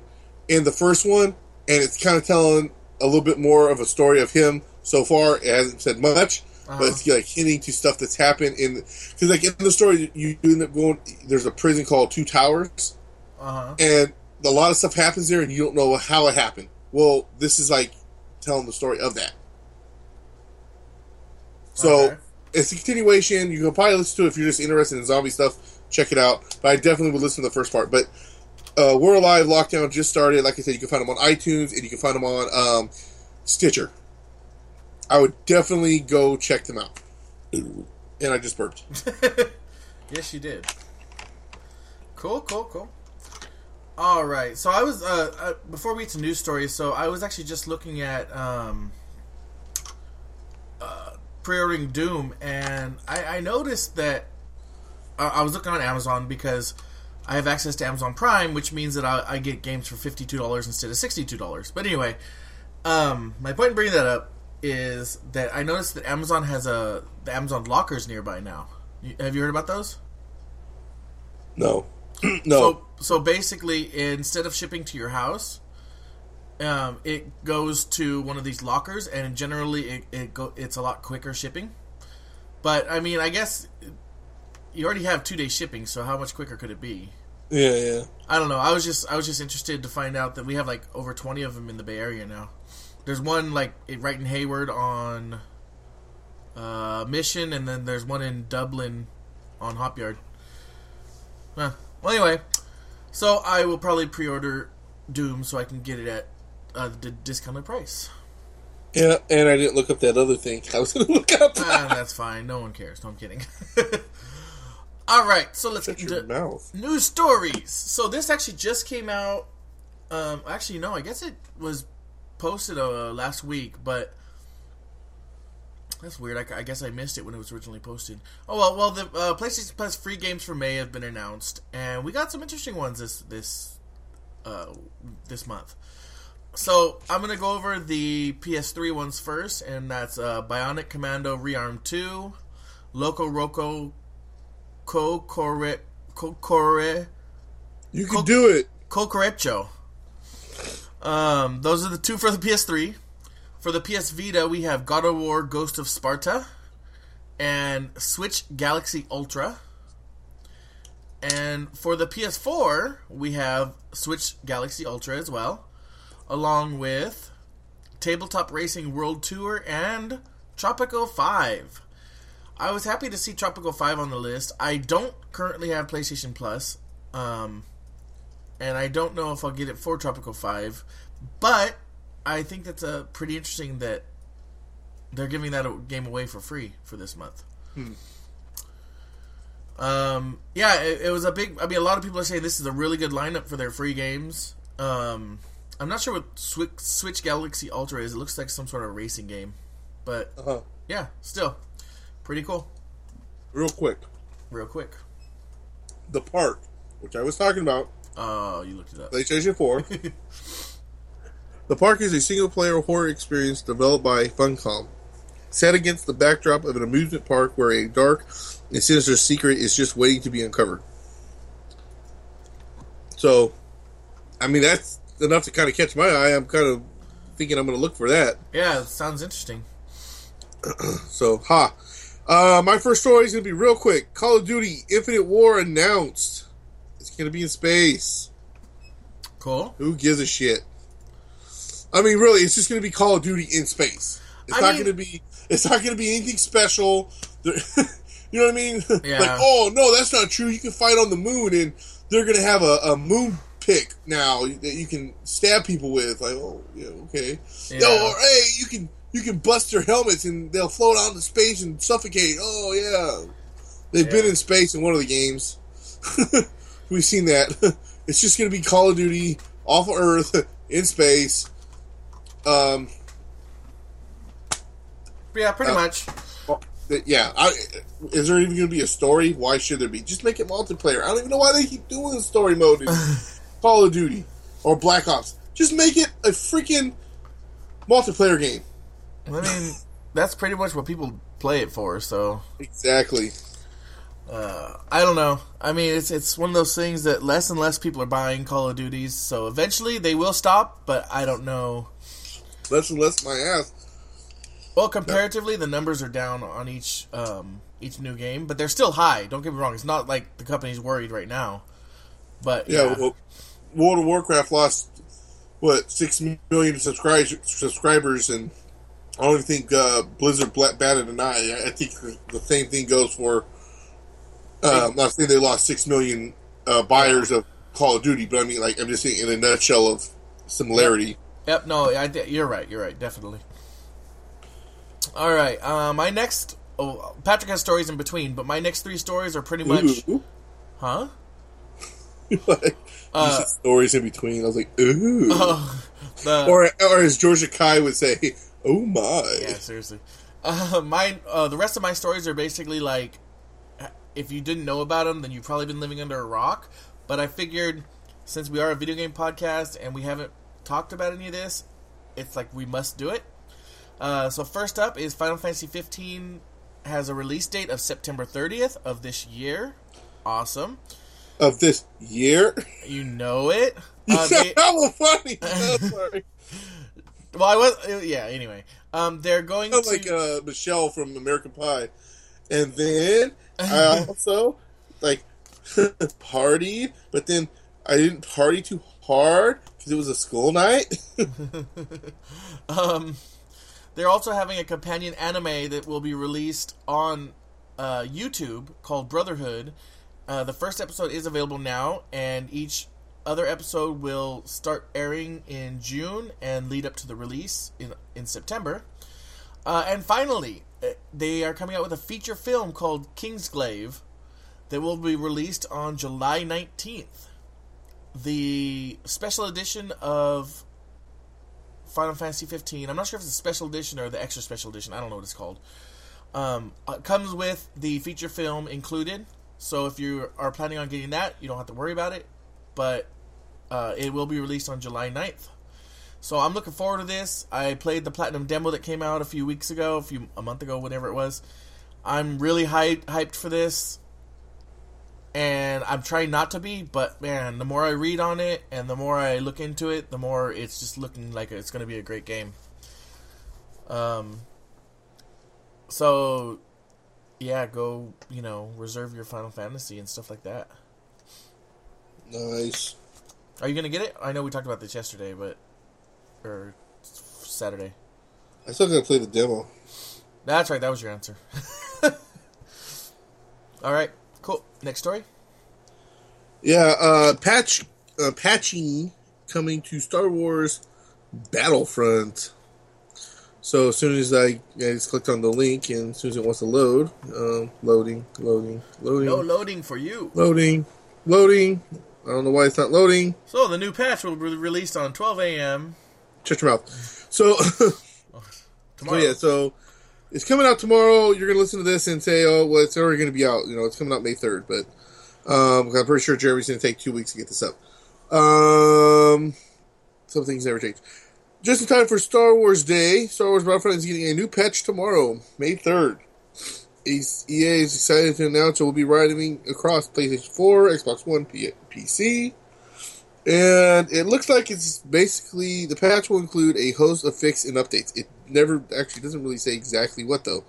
in the first one, and it's kind of telling a little bit more of a story of him so far. It hasn't said much, Uh-huh. but it's like hinting to stuff that's happened in because like in the story you end up going. There's a prison called Two Towers, Uh huh. and a lot of stuff happens there, and you don't know how it happened. Well, this is like telling the story of that. So Okay. It's a continuation. You can probably listen to it if you're just interested in zombie stuff. Check it out. But I definitely would listen to the first part. But uh, We're Alive Lockdown just started. Like I said, you can find them on iTunes and you can find them on um, Stitcher. I would definitely go check them out. And I just burped. Yes, you did. Cool, cool, cool. All right. So I was uh, uh before we get to news stories. So I was actually just looking at um uh pre-ordering Doom, and I, I noticed that uh, I was looking on Amazon because I have access to Amazon Prime, which means that I, I get games for fifty-two dollars instead of sixty-two dollars. But anyway, um, my point in bringing that up is that I noticed that Amazon has a the Amazon lockers nearby now. You- Have you heard about those? No. no. So, so basically, instead of shipping to your house, um, it goes to one of these lockers, and generally, it, it go it's a lot quicker shipping. But I mean, I guess you already have two day shipping, so how much quicker could it be? yeah, yeah. I don't know. I was just I was just interested to find out that we have like over twenty of them in the Bay Area now. There's one like right in Hayward on uh, Mission, and then there's one in Dublin on Hopyard. Huh. Well, anyway, so I will probably pre-order Doom so I can get it at uh, the discounted price. Yeah, and I didn't look up that other thing. I was going to look up. ah, that's fine. No one cares. No, I'm kidding. All right, so let's Shut get to news stories. So this actually just came out. Um, actually, no, I guess it was posted uh, last week, but that's weird. I, I guess I missed it when it was originally posted. Oh well, well the uh, PlayStation Plus free games for May have been announced, and we got some interesting ones this this uh, this month. So I'm gonna go over the PS3 ones first, and that's uh, Bionic Commando Rearm Two, Loco Roco Kokore Kokore You can do it. Cocoreccho. Um, those are the two for the PS3. For the PS Vita, we have God of War Ghost of Sparta and Switch Galaxy Ultra. And for the PS4, we have Switch Galaxy Ultra as well, along with Tabletop Racing World Tour and Tropico 5. I was happy to see Tropico 5 on the list. I don't currently have PlayStation Plus. Um, and I don't know if I'll get it for Tropico Five, but I think that's a pretty interesting that they're giving that game away for free for this month. Um, yeah, it, it was a big. I mean, a lot of people are saying this is a really good lineup for their free games. Um, I'm not sure what Switch, Switch Galaxy Ultra is. It looks like some sort of racing game, but Uh-huh. yeah, still pretty cool. Real quick. Real quick. The Park, which I was talking about, Oh, you looked it up. PlayStation 4. the Park is a single player horror experience developed by Funcom. Set against the backdrop of an amusement park where a dark and sinister secret is just waiting to be uncovered. So, I mean, that's enough to kind of catch my eye. I'm kind of thinking I'm going to look for that. Yeah, sounds interesting. So, ha. Uh, my first story is going to be real quick. Call of Duty Infinite War announced. It's going to be in space. Cool. Who gives a shit? I mean, really, it's just going to be Call of Duty in space. It's I not mean- going to be. It's not going to be anything special. You know what I mean? Yeah. like, oh no, that's not true. You can fight on the moon, and they're gonna have a, a moon pick now that you can stab people with. Like, oh yeah, okay. Yeah. No, or hey, you can you can bust their helmets and they'll float out into space and suffocate. Oh yeah, they've been in space in one of the games. We've seen that. it's just gonna be Call of Duty off of Earth in space. Um, Yeah, pretty Uh, much. yeah. I, is there even gonna be a story? Why should there be? Just make it multiplayer. I don't even know why they keep doing the story mode Call of Duty or Black Ops. Just make it a freaking multiplayer game. I mean, that's pretty much what people play it for. So Exactly. uh, I don't know. I mean, it's it's one of those things that less and less people are buying Call of Duties. So eventually they will stop, but I don't know. Less and less my ass. Well, comparatively, the numbers are down on each um, each new game, but they're still high. Don't get me wrong; it's not like the company's worried right now. But Yeah, yeah, Well, World of Warcraft lost what six million subscribers, subscribers, and I don't even think uh, Blizzard batted an eye. I I think the same thing goes for. Uh, I'm not saying they lost six million uh, buyers of Call of Duty, but I mean, like, I'm just saying in a nutshell of similarity. Yep, no, I, you're right. You're right, definitely. All right, uh, my next. Oh, Patrick has stories in between, but my next three stories are pretty much, Ooh. huh? like, Uh, stories in between. I was like, ooh. The, or, or as George Takei would say, oh my. yeah, seriously. Uh, my uh, the rest of my stories are basically like, if you didn't know about them, then you've probably been living under a rock. But I figured, since we are a video game podcast and we haven't talked about any of this, it's like we must do it. Uh, so first up is Final Fantasy 15 has a release date of September 30th of this year. Awesome. Of this year. You know it. Uh, they- That was funny. I'm sorry. well, I was. uh, Yeah. Anyway, um, they're going to. like uh, Michelle from American Pie. And then I also like party, but then I didn't party too hard because it was a school night. Um, they're also having a companion anime that will be released on uh, YouTube called Brotherhood. Uh, the first episode is available now, and each other episode will start airing in June and lead up to the release in in September. Uh, and finally, uh, they are coming out with a feature film called Kingsglaive that will be released on July 19th. The special edition of Final Fantasy 15. I'm not sure if it's a special edition or the extra special edition. I don't know what it's called. Um, uh, comes with the feature film included. So if you are planning on getting that, you don't have to worry about it. But uh, it will be released on July 9th. So I'm looking forward to this. I played the platinum demo that came out a few weeks ago, a few a month ago, whatever it was. I'm really hyped hyped for this, and I'm trying not to be. But man, the more I read on it and the more I look into it, the more it's just looking like it's going to be a great game. Um. So, yeah, go you know reserve your Final Fantasy and stuff like that. nice. Are you gonna get it? I know we talked about this yesterday, but or Saturday. I still gotta play the demo. That's right. That was your answer. All right. Cool. Next story. Yeah, uh, patch, uh, patching coming to Star Wars Battlefront. So as soon as I, I just clicked on the link, and as soon as it wants to load, um, loading, loading, loading, No loading for you. loading, loading. I don't know why it's not loading. So the new patch will be released on 12 a.m. Shut your mouth. So, so tomorrow. yeah, so it's coming out tomorrow. You're gonna listen to this and say, "Oh, well, it's already gonna be out." You know, it's coming out May third, but um, I'm pretty sure Jeremy's gonna take two weeks to get this up. Um, some things never change. Just in time for Star Wars Day, Star Wars Battlefront is getting a new patch tomorrow, May third. EA is excited to announce it will be riding across PlayStation 4, Xbox One, P- PC, and it looks like it's basically the patch will include a host of fixes and updates. It never actually doesn't really say exactly what though.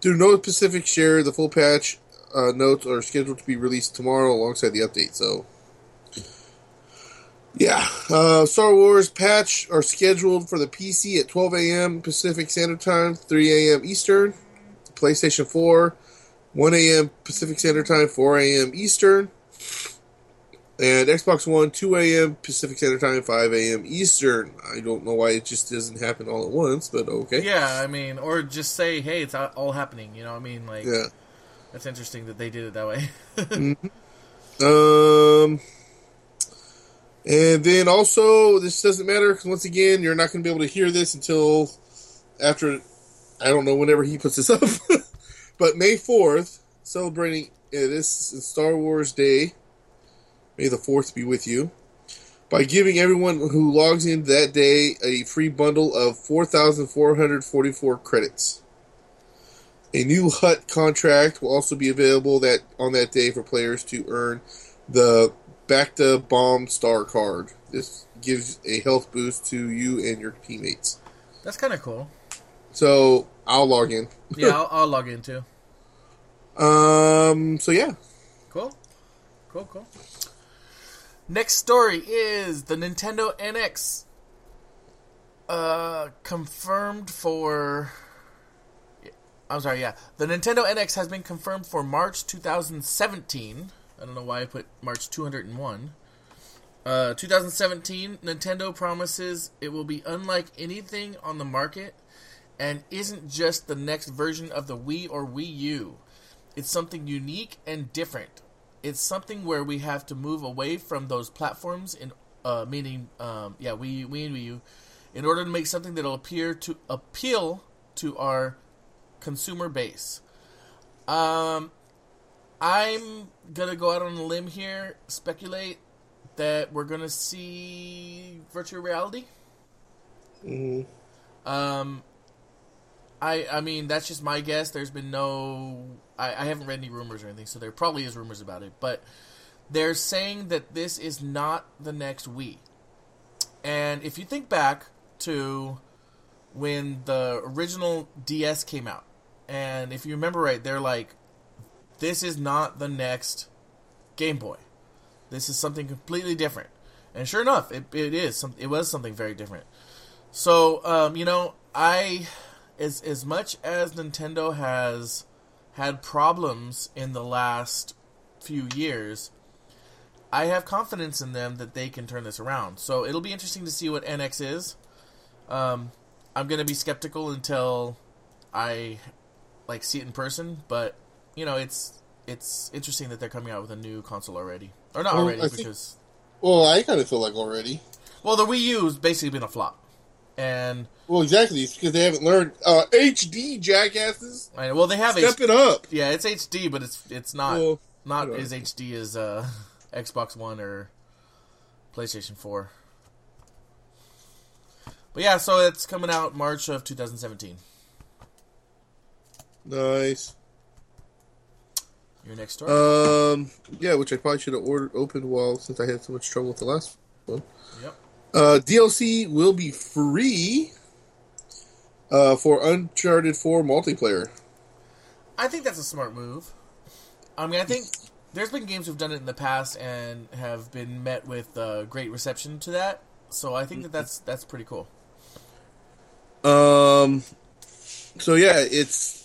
To no specific share, the full patch uh, notes are scheduled to be released tomorrow alongside the update. So, yeah, uh, Star Wars patch are scheduled for the PC at 12 a.m. Pacific Standard Time, 3 a.m. Eastern. PlayStation 4 1 a.m. Pacific Standard Time, 4 a.m. Eastern. And Xbox One, 2 a.m. Pacific Standard Time, 5 a.m. Eastern. I don't know why it just doesn't happen all at once, but okay. Yeah, I mean, or just say, hey, it's all- all happening. You know, what I mean, like Yeah. that's interesting that they did it that way. Um, and then also, this doesn't matter because once again, you're not going to be able to hear this until after, I don't know, whenever he puts this up. but May 4th, celebrating uh, this Star Wars Day. May the 4th be with you. By giving everyone who logs in that day a free bundle of 4,444 credits. A new Hutt contract will also be available that on that day for players to earn the Bacta Bomb Star card. This gives a health boost to you and your teammates. that's kind of cool. So I'll log in. Yeah, I'll, I'll log in too. Um. So yeah. Cool, cool, cool. Next story is the Nintendo NX. Uh, confirmed for. I'm sorry, yeah. The Nintendo NX has been confirmed for March 2017. I don't know why I put March 201. Uh, 2017, Nintendo promises it will be unlike anything on the market and isn't just the next version of the Wii or Wii U. It's something unique and different. It's something where we have to move away from those platforms in uh, meaning um, yeah, Wii, Wii and Wii U in order to make something that'll appear to appeal to our consumer base. Um, I'm gonna go out on a limb here, speculate that we're gonna see virtual reality. Mhm. Um, I I mean that's just my guess. There's been no I, I haven't read any rumors or anything, so there probably is rumors about it. But they're saying that this is not the next Wii. And if you think back to when the original DS came out, and if you remember right, they're like, this is not the next Game Boy. This is something completely different. And sure enough, it, it is. Some, it was something very different. So, um, you know, I as as much as Nintendo has had problems in the last few years, I have confidence in them that they can turn this around. So it'll be interesting to see what NX is. Um, I'm gonna be skeptical until I like see it in person, but you know, it's it's interesting that they're coming out with a new console already, or not Well, already I think- because Well, I kind of feel like already. well, the Wii U's basically been a flop, and Well, exactly. It's because they haven't learned uh, HD jackasses. I well they have Step H- it up. yeah, it's HD, but it's it's not Well, not know. as HD as uh, Xbox One or PlayStation Four. But yeah, so it's coming out March of 2017. Nice. Your next story. Um, yeah, which I probably should have ordered opened while since I had so much trouble with the last one. yep. Uh, DLC will be free uh, for Uncharted 4 multiplayer. I think that's a smart move. I mean, I think there's been games who've done it in the past and have been met with uh, great reception to that. So I think that that's that's pretty cool. Um, so yeah, it's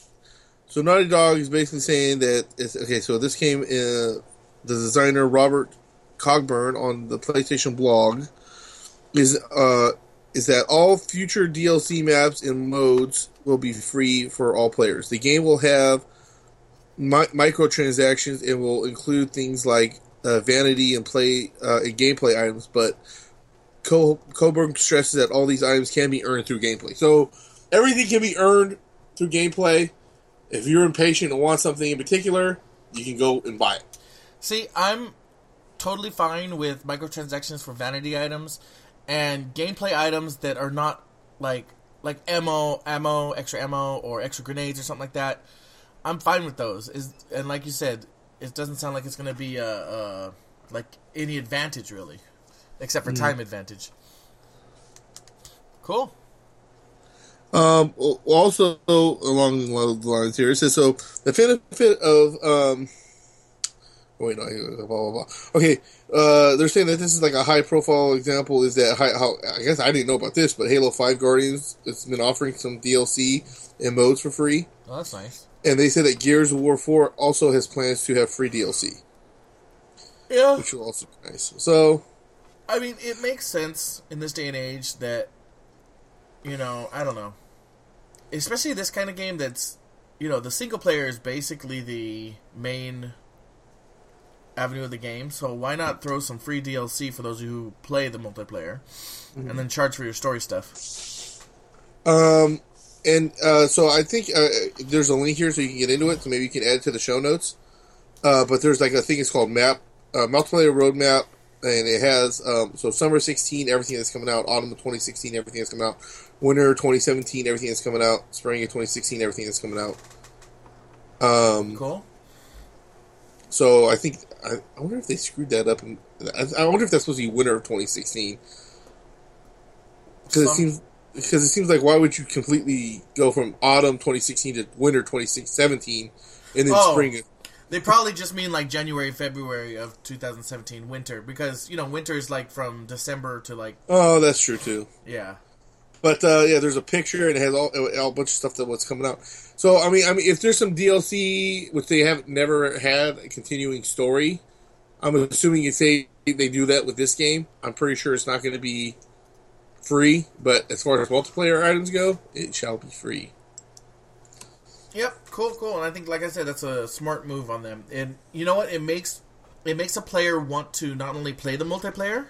so Naughty Dog is basically saying that it's okay. So this came in the designer Robert Cogburn on the PlayStation blog is uh is that all future DLC maps and modes will be free for all players. The game will have mi- microtransactions and will include things like uh, vanity and play uh, and gameplay items, but Co- Coburn stresses that all these items can be earned through gameplay. So everything can be earned through gameplay. If you're impatient and want something in particular, you can go and buy it. See, I'm totally fine with microtransactions for vanity items and gameplay items that are not like like ammo, ammo, extra ammo, or extra grenades or something like that. I'm fine with those. Is and like you said, it doesn't sound like it's going to be a, a like any advantage really, except for hmm. time advantage. Cool. Um, also, along the lines here, it says so the benefit of um. oh, Wait, no, blah blah blah. Okay, uh, they're saying that this is like a high-profile example. Is that high, how? I guess I didn't know about this, but Halo Five Guardians has been offering some DLC and modes for free. Oh, that's nice. And they said that Gears of War 4 also has plans to have free DLC, Yeah. which will also be nice. So, I mean, it makes sense in this day and age that, you know, I don't know. Especially this kind of game that's, you know, the single player is basically the main avenue of the game. So why not throw some free DLC for those who play the multiplayer, and then charge for your story stuff? um, and uh, so I think uh, there's a link here so you can get into it. So maybe you can add it to the show notes. Uh, but there's like a thing it's called map uh, multiplayer roadmap, and it has um, so summer 16 everything that's coming out, autumn of 2016 everything that's coming out, winter 2017 everything that's coming out, spring of 2016 everything that's coming out. Um, Cool. So I think I, I wonder if they screwed that up. And I, I wonder if that's supposed to be winter of 2016 because it seems because it seems like why would you completely go from autumn 2016 to winter 2017 and then Oh. spring? They probably just mean like January, February of 2017 winter because you know winter is like from December to like Oh, that's true too. yeah. But uh, yeah, there's a picture and it has all, all a bunch of stuff that what's coming out. So I mean, I mean, if there's some DLC which they have never had a continuing story, I'm assuming you say they do that with this game, I'm pretty sure it's not going to be free. But as far as multiplayer items go, it shall be free. Yep, cool, cool. And I think, like I said, that's a smart move on them. And you know what? It makes it makes a player want to not only play the multiplayer,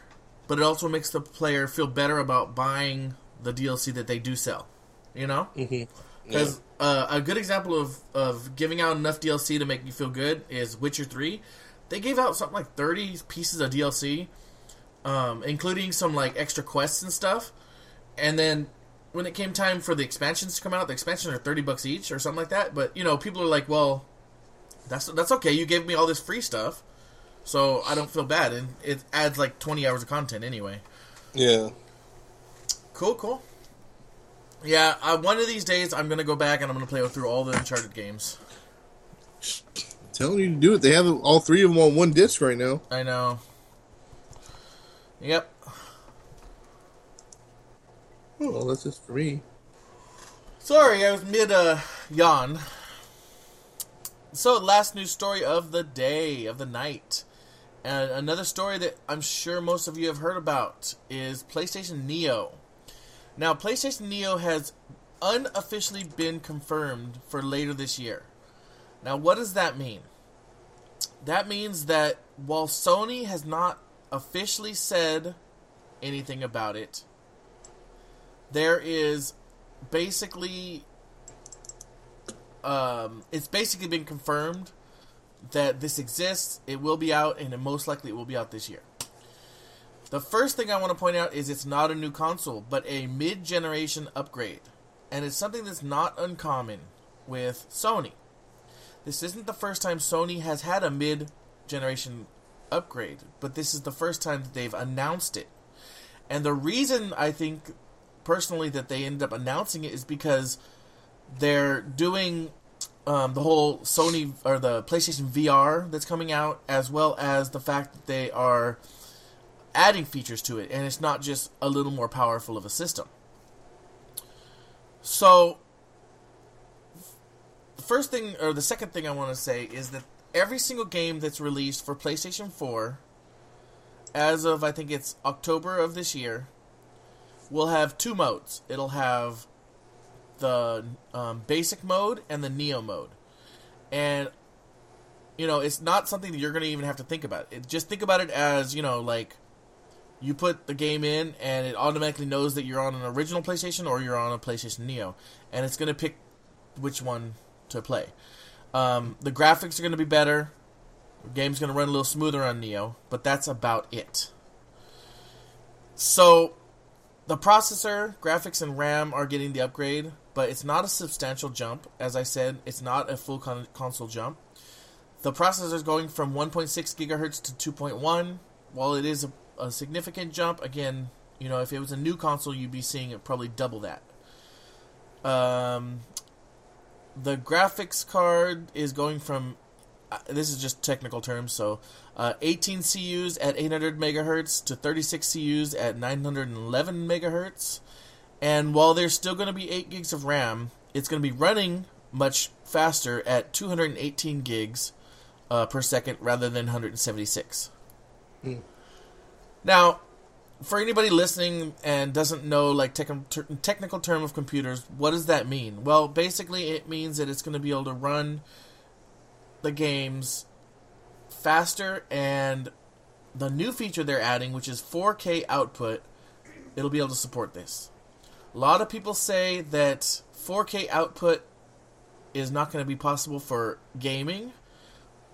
but it also makes the player feel better about buying the DLC that they do sell. You know, Mm-hmm. because uh, a good example of of giving out enough DLC to make you feel good is Witcher Three. They gave out something like thirty pieces of DLC, um, including some like extra quests and stuff. And then when it came time for the expansions to come out, the expansions are thirty bucks each or something like that. But you know, people are like, "Well, that's that's okay. You gave me all this free stuff, so I don't feel bad." And it adds like twenty hours of content anyway. Yeah. Cool, cool. Yeah, uh, one of these days I'm gonna go back and I'm gonna play through all the Uncharted games. Telling you to do it. They have all three of them on one disc right now. I know. Yep. Oh, well, that's just for me. Sorry, I was mid uh, yawn. So, last news story of the day, of the night. And another story that I'm sure most of you have heard about is PlayStation Neo. Now, PlayStation Neo has unofficially been confirmed for later this year. Now, what does that mean? That means that while Sony has not officially said anything about it, there is basically um, it's basically been confirmed that this exists. It will be out, and most likely it will be out this year. The first thing I want to point out is it's not a new console, but a mid-generation upgrade, and it's something that's not uncommon with Sony. This isn't the first time Sony has had a mid-generation upgrade, but this is the first time that they've announced it. And the reason I think personally that they ended up announcing it is because they're doing um, the whole Sony or the PlayStation VR that's coming out, as well as the fact that they are adding features to it, and it's not just a little more powerful of a system. So, the first thing or the second thing I want to say is that every single game that's released for PlayStation 4, as of I think it's October of this year, will have two modes. It'll have the um, basic mode and the neo mode, and you know it's not something that you're going to even have to think about. It, just think about it as you know, like you put the game in and it automatically knows that you're on an original PlayStation or you're on a PlayStation Neo, and it's going to pick which one to play. Um, the graphics are going to be better. The game's going to run a little smoother on Neo, but that's about it. So, the processor, graphics, and RAM are getting the upgrade, but it's not a substantial jump. As I said, it's not a full con- console jump. The processor is going from 1.6 gigahertz to 2.1. While it is a, a significant jump, again, you know, if it was a new console, you'd be seeing it probably double that. Um, the graphics card is going from this is just technical terms so uh, 18 CUs at 800 megahertz to 36 CUs at 911 megahertz and while there's still going to be 8 gigs of RAM it's going to be running much faster at 218 gigs uh, per second rather than 176. Now, for anybody listening and doesn't know like ter- technical term of computers, what does that mean? Well, basically, it means that it's going to be able to run the games faster, and the new feature they're adding, which is 4K output, it'll be able to support this. A lot of people say that 4K output is not going to be possible for gaming,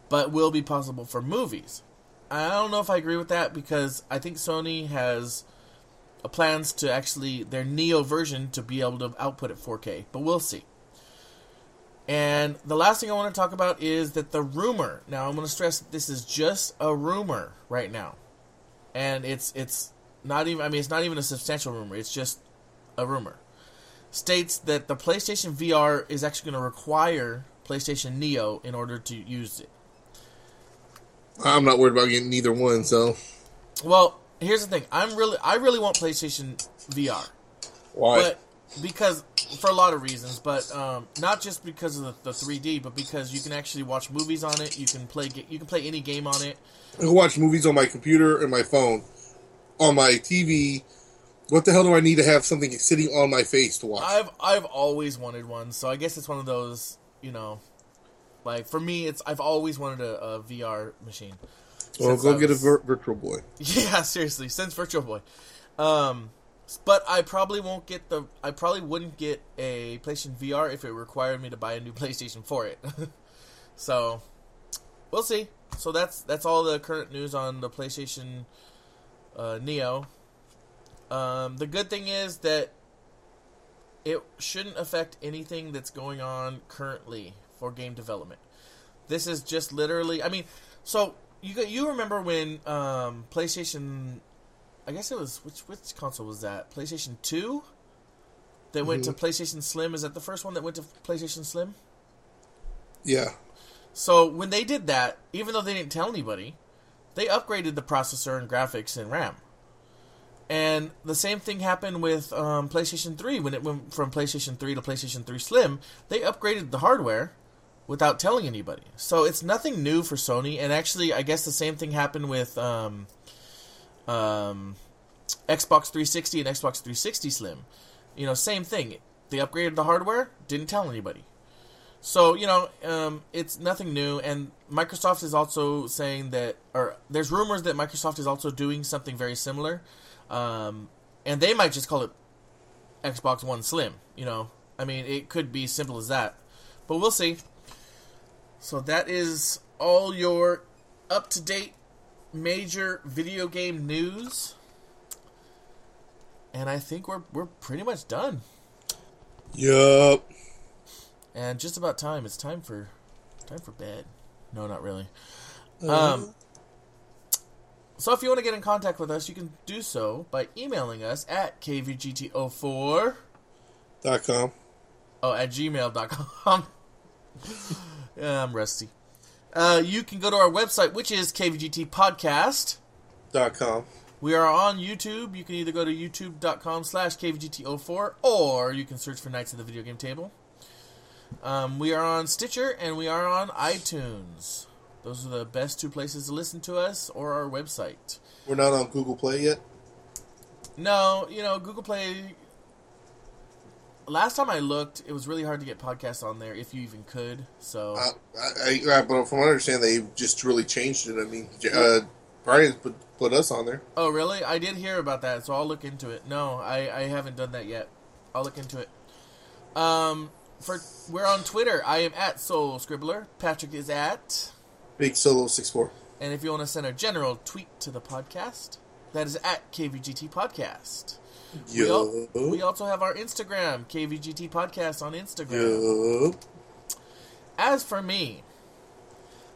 but will be possible for movies. I don't know if I agree with that because I think Sony has uh, plans to actually their Neo version to be able to output at 4K, but we'll see. And the last thing I want to talk about is that the rumor. Now I'm going to stress this is just a rumor right now, and it's it's not even. I mean, it's not even a substantial rumor. It's just a rumor. States that the PlayStation VR is actually going to require PlayStation Neo in order to use it. I'm not worried about getting either one, so Well, here's the thing. I'm really, I really want PlayStation VR, why? but because for a lot of reasons, but um, not just because of the, the 3D, but because you can actually watch movies on it. You can play, you can play any game on it. I can watch movies on my computer and my phone, on my TV. What the hell do I need to have something sitting on my face to watch? I've, I've always wanted one, so I guess it's one of those, you know, like for me, it's I've always wanted a, a VR machine. well, go I get a vir- Virtual Boy. Yeah, seriously, since Virtual Boy. Um, but I probably won't get the. I probably wouldn't get a PlayStation VR if it required me to buy a new PlayStation for it. so, we'll see. So that's that's all the current news on the PlayStation uh, Neo. Um, the good thing is that it shouldn't affect anything that's going on currently for game development. This is just literally. I mean, so you you remember when um, PlayStation? I guess it was which which console was that? PlayStation Two. That went to PlayStation Slim. Is that the first one that went to PlayStation Slim? Yeah. So when they did that, even though they didn't tell anybody, they upgraded the processor and graphics and RAM. And the same thing happened with um, PlayStation 3 when it went from PlayStation 3 to PlayStation 3 Slim. They upgraded the hardware without telling anybody. So it's nothing new for Sony. And actually, I guess the same thing happened with um, um, Xbox 360 and Xbox 360 Slim. You know, same thing. They upgraded the hardware, didn't tell anybody. So you know, um, it's nothing new, and Microsoft is also saying that, or there's rumors that Microsoft is also doing something very similar, um, and they might just call it Xbox One Slim. You know, I mean, it could be simple as that, but we'll see. So that is all your up to date major video game news, and I think we're we're pretty much done. Yup. And just about time. It's time for time for bed. No, not really. Um, so if you want to get in contact with us, you can do so by emailing us at kvgt04 Dot com. oh at gmail.com. yeah, I'm rusty. Uh, you can go to our website, which is kvgt podcast. Dot com. We are on YouTube. You can either go to youtube.com slash kvgt04 or you can search for Knights of the Video Game Table. Um, we are on Stitcher and we are on iTunes. Those are the best two places to listen to us or our website. We're not on Google Play yet. No, you know, Google Play. Last time I looked, it was really hard to get podcasts on there if you even could. So, I, I, I, but from what I understand, they just really changed it. I mean, uh, Brian put put us on there. oh really? I did hear about that, so I'll look into it. No, I, I haven't done that yet. I'll look into it. Um, for we're on Twitter. I am at Soul Scribbler. Patrick is at. Big Solo six four. And if you want to send a general tweet to the podcast, that is at KVGT Podcast. We, al- we also have our Instagram, KVGT Podcast on Instagram. Yup. As for me,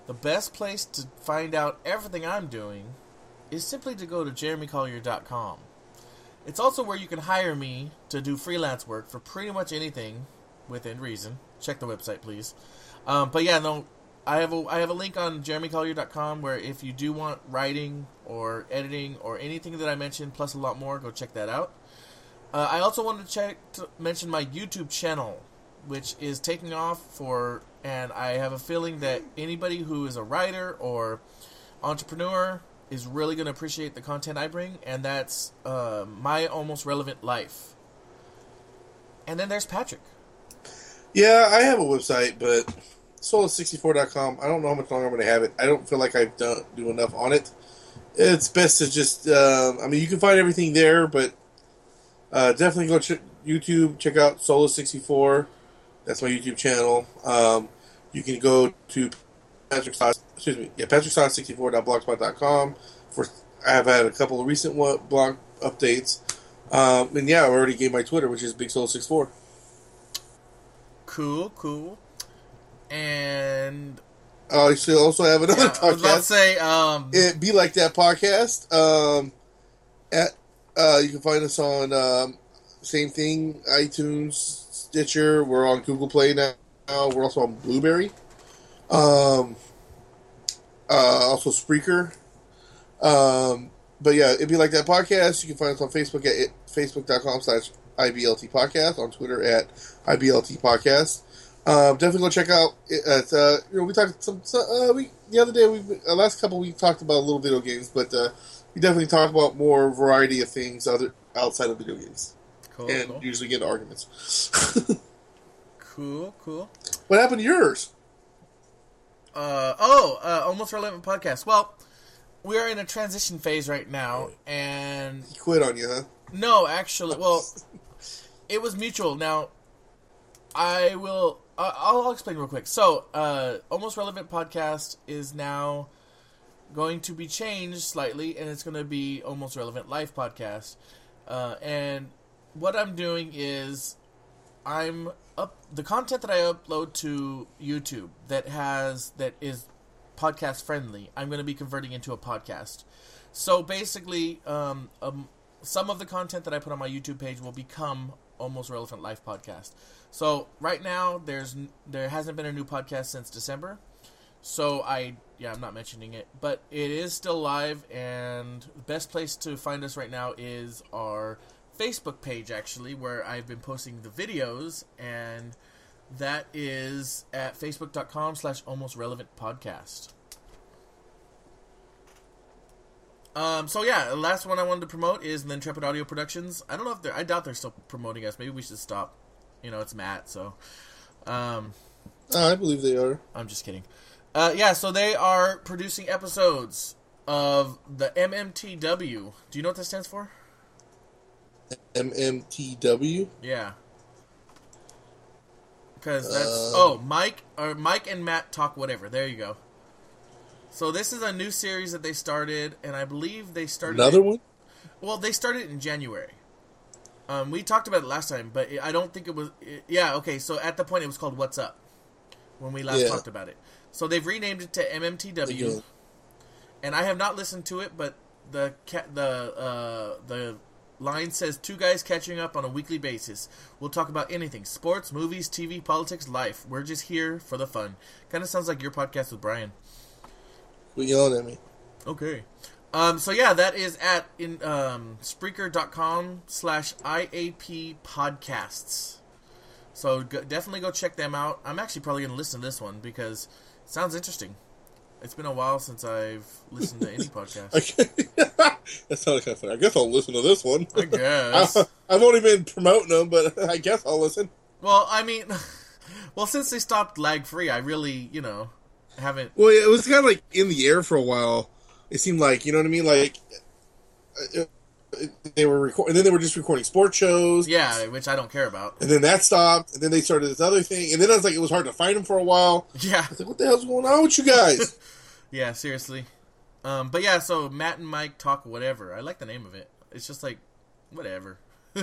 the best place to find out everything I'm doing is simply to go to jeremycollier.com. It's also where you can hire me to do freelance work for pretty much anything within reason. Check the website, please. Um, but yeah, no, I have a I have a link on jeremycollier.com where if you do want writing or editing or anything that I mentioned plus a lot more, go check that out. Uh, I also wanted to check to mention my YouTube channel. which is taking off for, and I have a feeling that anybody who is a writer or entrepreneur is really going to appreciate the content I bring, and that's uh, my almost relevant life. And then there's Patrick. Yeah, I have a website, but soul64.com. I don't know how much longer I'm going to have it. I don't feel like I've done do enough on it. It's best to just. Um, I mean, you can find everything there, but uh, definitely go check YouTube. Check out Solo64. That's my YouTube channel. Um, you can go to Patrick Sauce, excuse me, yeah, patricksauce64.blogspot.com. For I have had a couple of recent one, blog updates, um, and yeah, I already gave my Twitter, which is Big Soul 64. Cool, cool. And I should also have another yeah, I was about to say, um, It be like that podcast. Um, at uh, you can find us on um, same thing, iTunes, Stitcher. We're on Google Play now. We're also on Blubrry. Um, uh, also Spreaker. Um, but yeah, it'd be like that podcast. You can find us on Facebook at it, facebook.com slash IBLT podcast, on Twitter at IBLT podcast. Um, definitely go check out. it- uh, you know, we talked some. so, Uh, we the other day we uh, last couple we talked about little video games, but uh, we definitely talk about more variety of things other outside of video games, cool, and cool, usually get arguments. cool, cool. what happened to yours? Uh, oh, uh, almost relevant podcast. Well, we are in a transition phase right now, and He quit on you, huh? no, actually, well, it was mutual. Now, I will. Uh, I'll, I'll explain real quick. So, uh, almost relevant podcast is now going to be changed slightly, and it's going to be almost relevant life podcast. Uh, and what I'm doing is I'm up the content that I upload to YouTube that has that is podcast friendly. I'm going to be converting into a podcast. So basically, um, um, some of the content that I put on my YouTube page will become almost relevant life podcast. So right now, there's there hasn't been a new podcast since December. So I yeah I'm not mentioning it, but it is still live, and the best place to find us right now is our Facebook page actually, where I've been posting the videos, and that is at facebook.com slash almost relevant podcast. Um, so yeah, the last one I wanted to promote is the Intrepid Audio Productions. I don't know if they're, I doubt they're still promoting us. Maybe we should stop. You know, it's Matt, so, um, Uh, I believe they are. I'm just kidding. Uh, yeah, so they are producing episodes of the MMTW. Do you know what that stands for? MMTW. Yeah. Because that's Uh. oh Mike or Mike and Matt talk whatever. There you go. So this is a new series that they started, and I believe they started Another it- one. Well, they started in January. Um, we talked about it last time, but I don't think it was. It, yeah, okay. So at the point, it was called "What's Up" when we last Yeah. talked about it. So they've renamed it to MMTW, and I have not listened to it, but the ca- the uh, the line says two guys catching up on a weekly basis. We'll talk about anything: sports, movies, TV, politics, life. We're just here for the fun. Kind of sounds like your podcast with Brian. Quit yelling at me. Okay. Um, so yeah, that is at in um, Spreaker.com slash IAP podcasts. So go, definitely go check them out. I'm actually probably going to listen to this one because sounds interesting. It's been a while since I've listened to any podcast. that sounded kind of funny. I guess I'll listen to this one. I guess. I've only been promoting them, but I guess I'll listen. Well, I mean, well, since they stopped lag free, I really, you know, haven't. Well, it was kind of like in the air for a while. It seemed like you know what I mean. Like uh, uh, they were recording, and then they were just recording sports shows. Yeah, which I don't care about. And then that stopped, and then they started this other thing, and then I was like, it was hard to find them for a while. Yeah. I was like, what the hell's going on with you guys? Yeah, seriously. Um, but yeah, so Matt and Mike talk whatever. I like the name of it. It's just like whatever.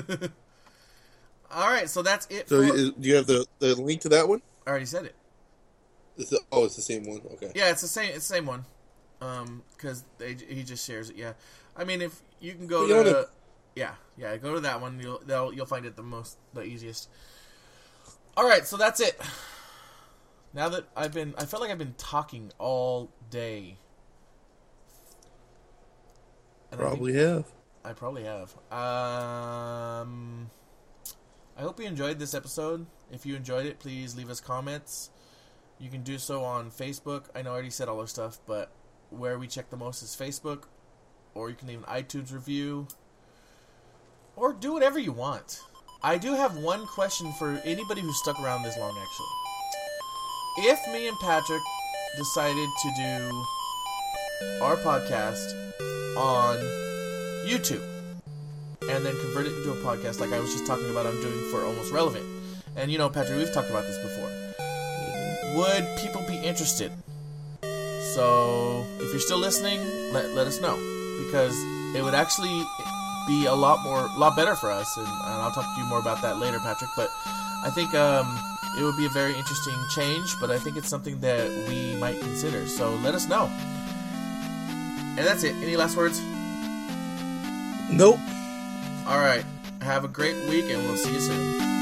All right, so that's it. so, for, do you have the, the link to that one? I already said it. Is it- oh, it's the same one. Okay. Yeah, it's the same. It's the same one. Um, because they he just shares it. Yeah, I mean, if you can go to, yeah, yeah, go to that one. You'll they'll, you'll find it the most the easiest. All right, so that's it. Now that I've been, I felt like I've been talking all day. And I Probably have. I probably have. Um, I hope you enjoyed this episode. If you enjoyed it, please leave us comments. You can do so on Facebook. I know I already said all our stuff, but where we check the most is Facebook. Or you can leave an iTunes review. Or do whatever you want. I do have one question for anybody who's stuck around this long, actually. If me and Patrick decided to do our podcast on YouTube and then convert it into a podcast like I was just talking about I'm doing for Almost Relevant. And you know, Patrick, we've talked about this before. Would people be interested? So, if you're still listening, let, let us know. Because it would actually be a lot more, a lot better for us. And, and I'll talk to you more about that later, Patrick. But I think um, it would be a very interesting change, but I think it's something that we might consider. So let us know. And that's it. Any last words? Nope. All right. Have a great week, and we'll see you soon.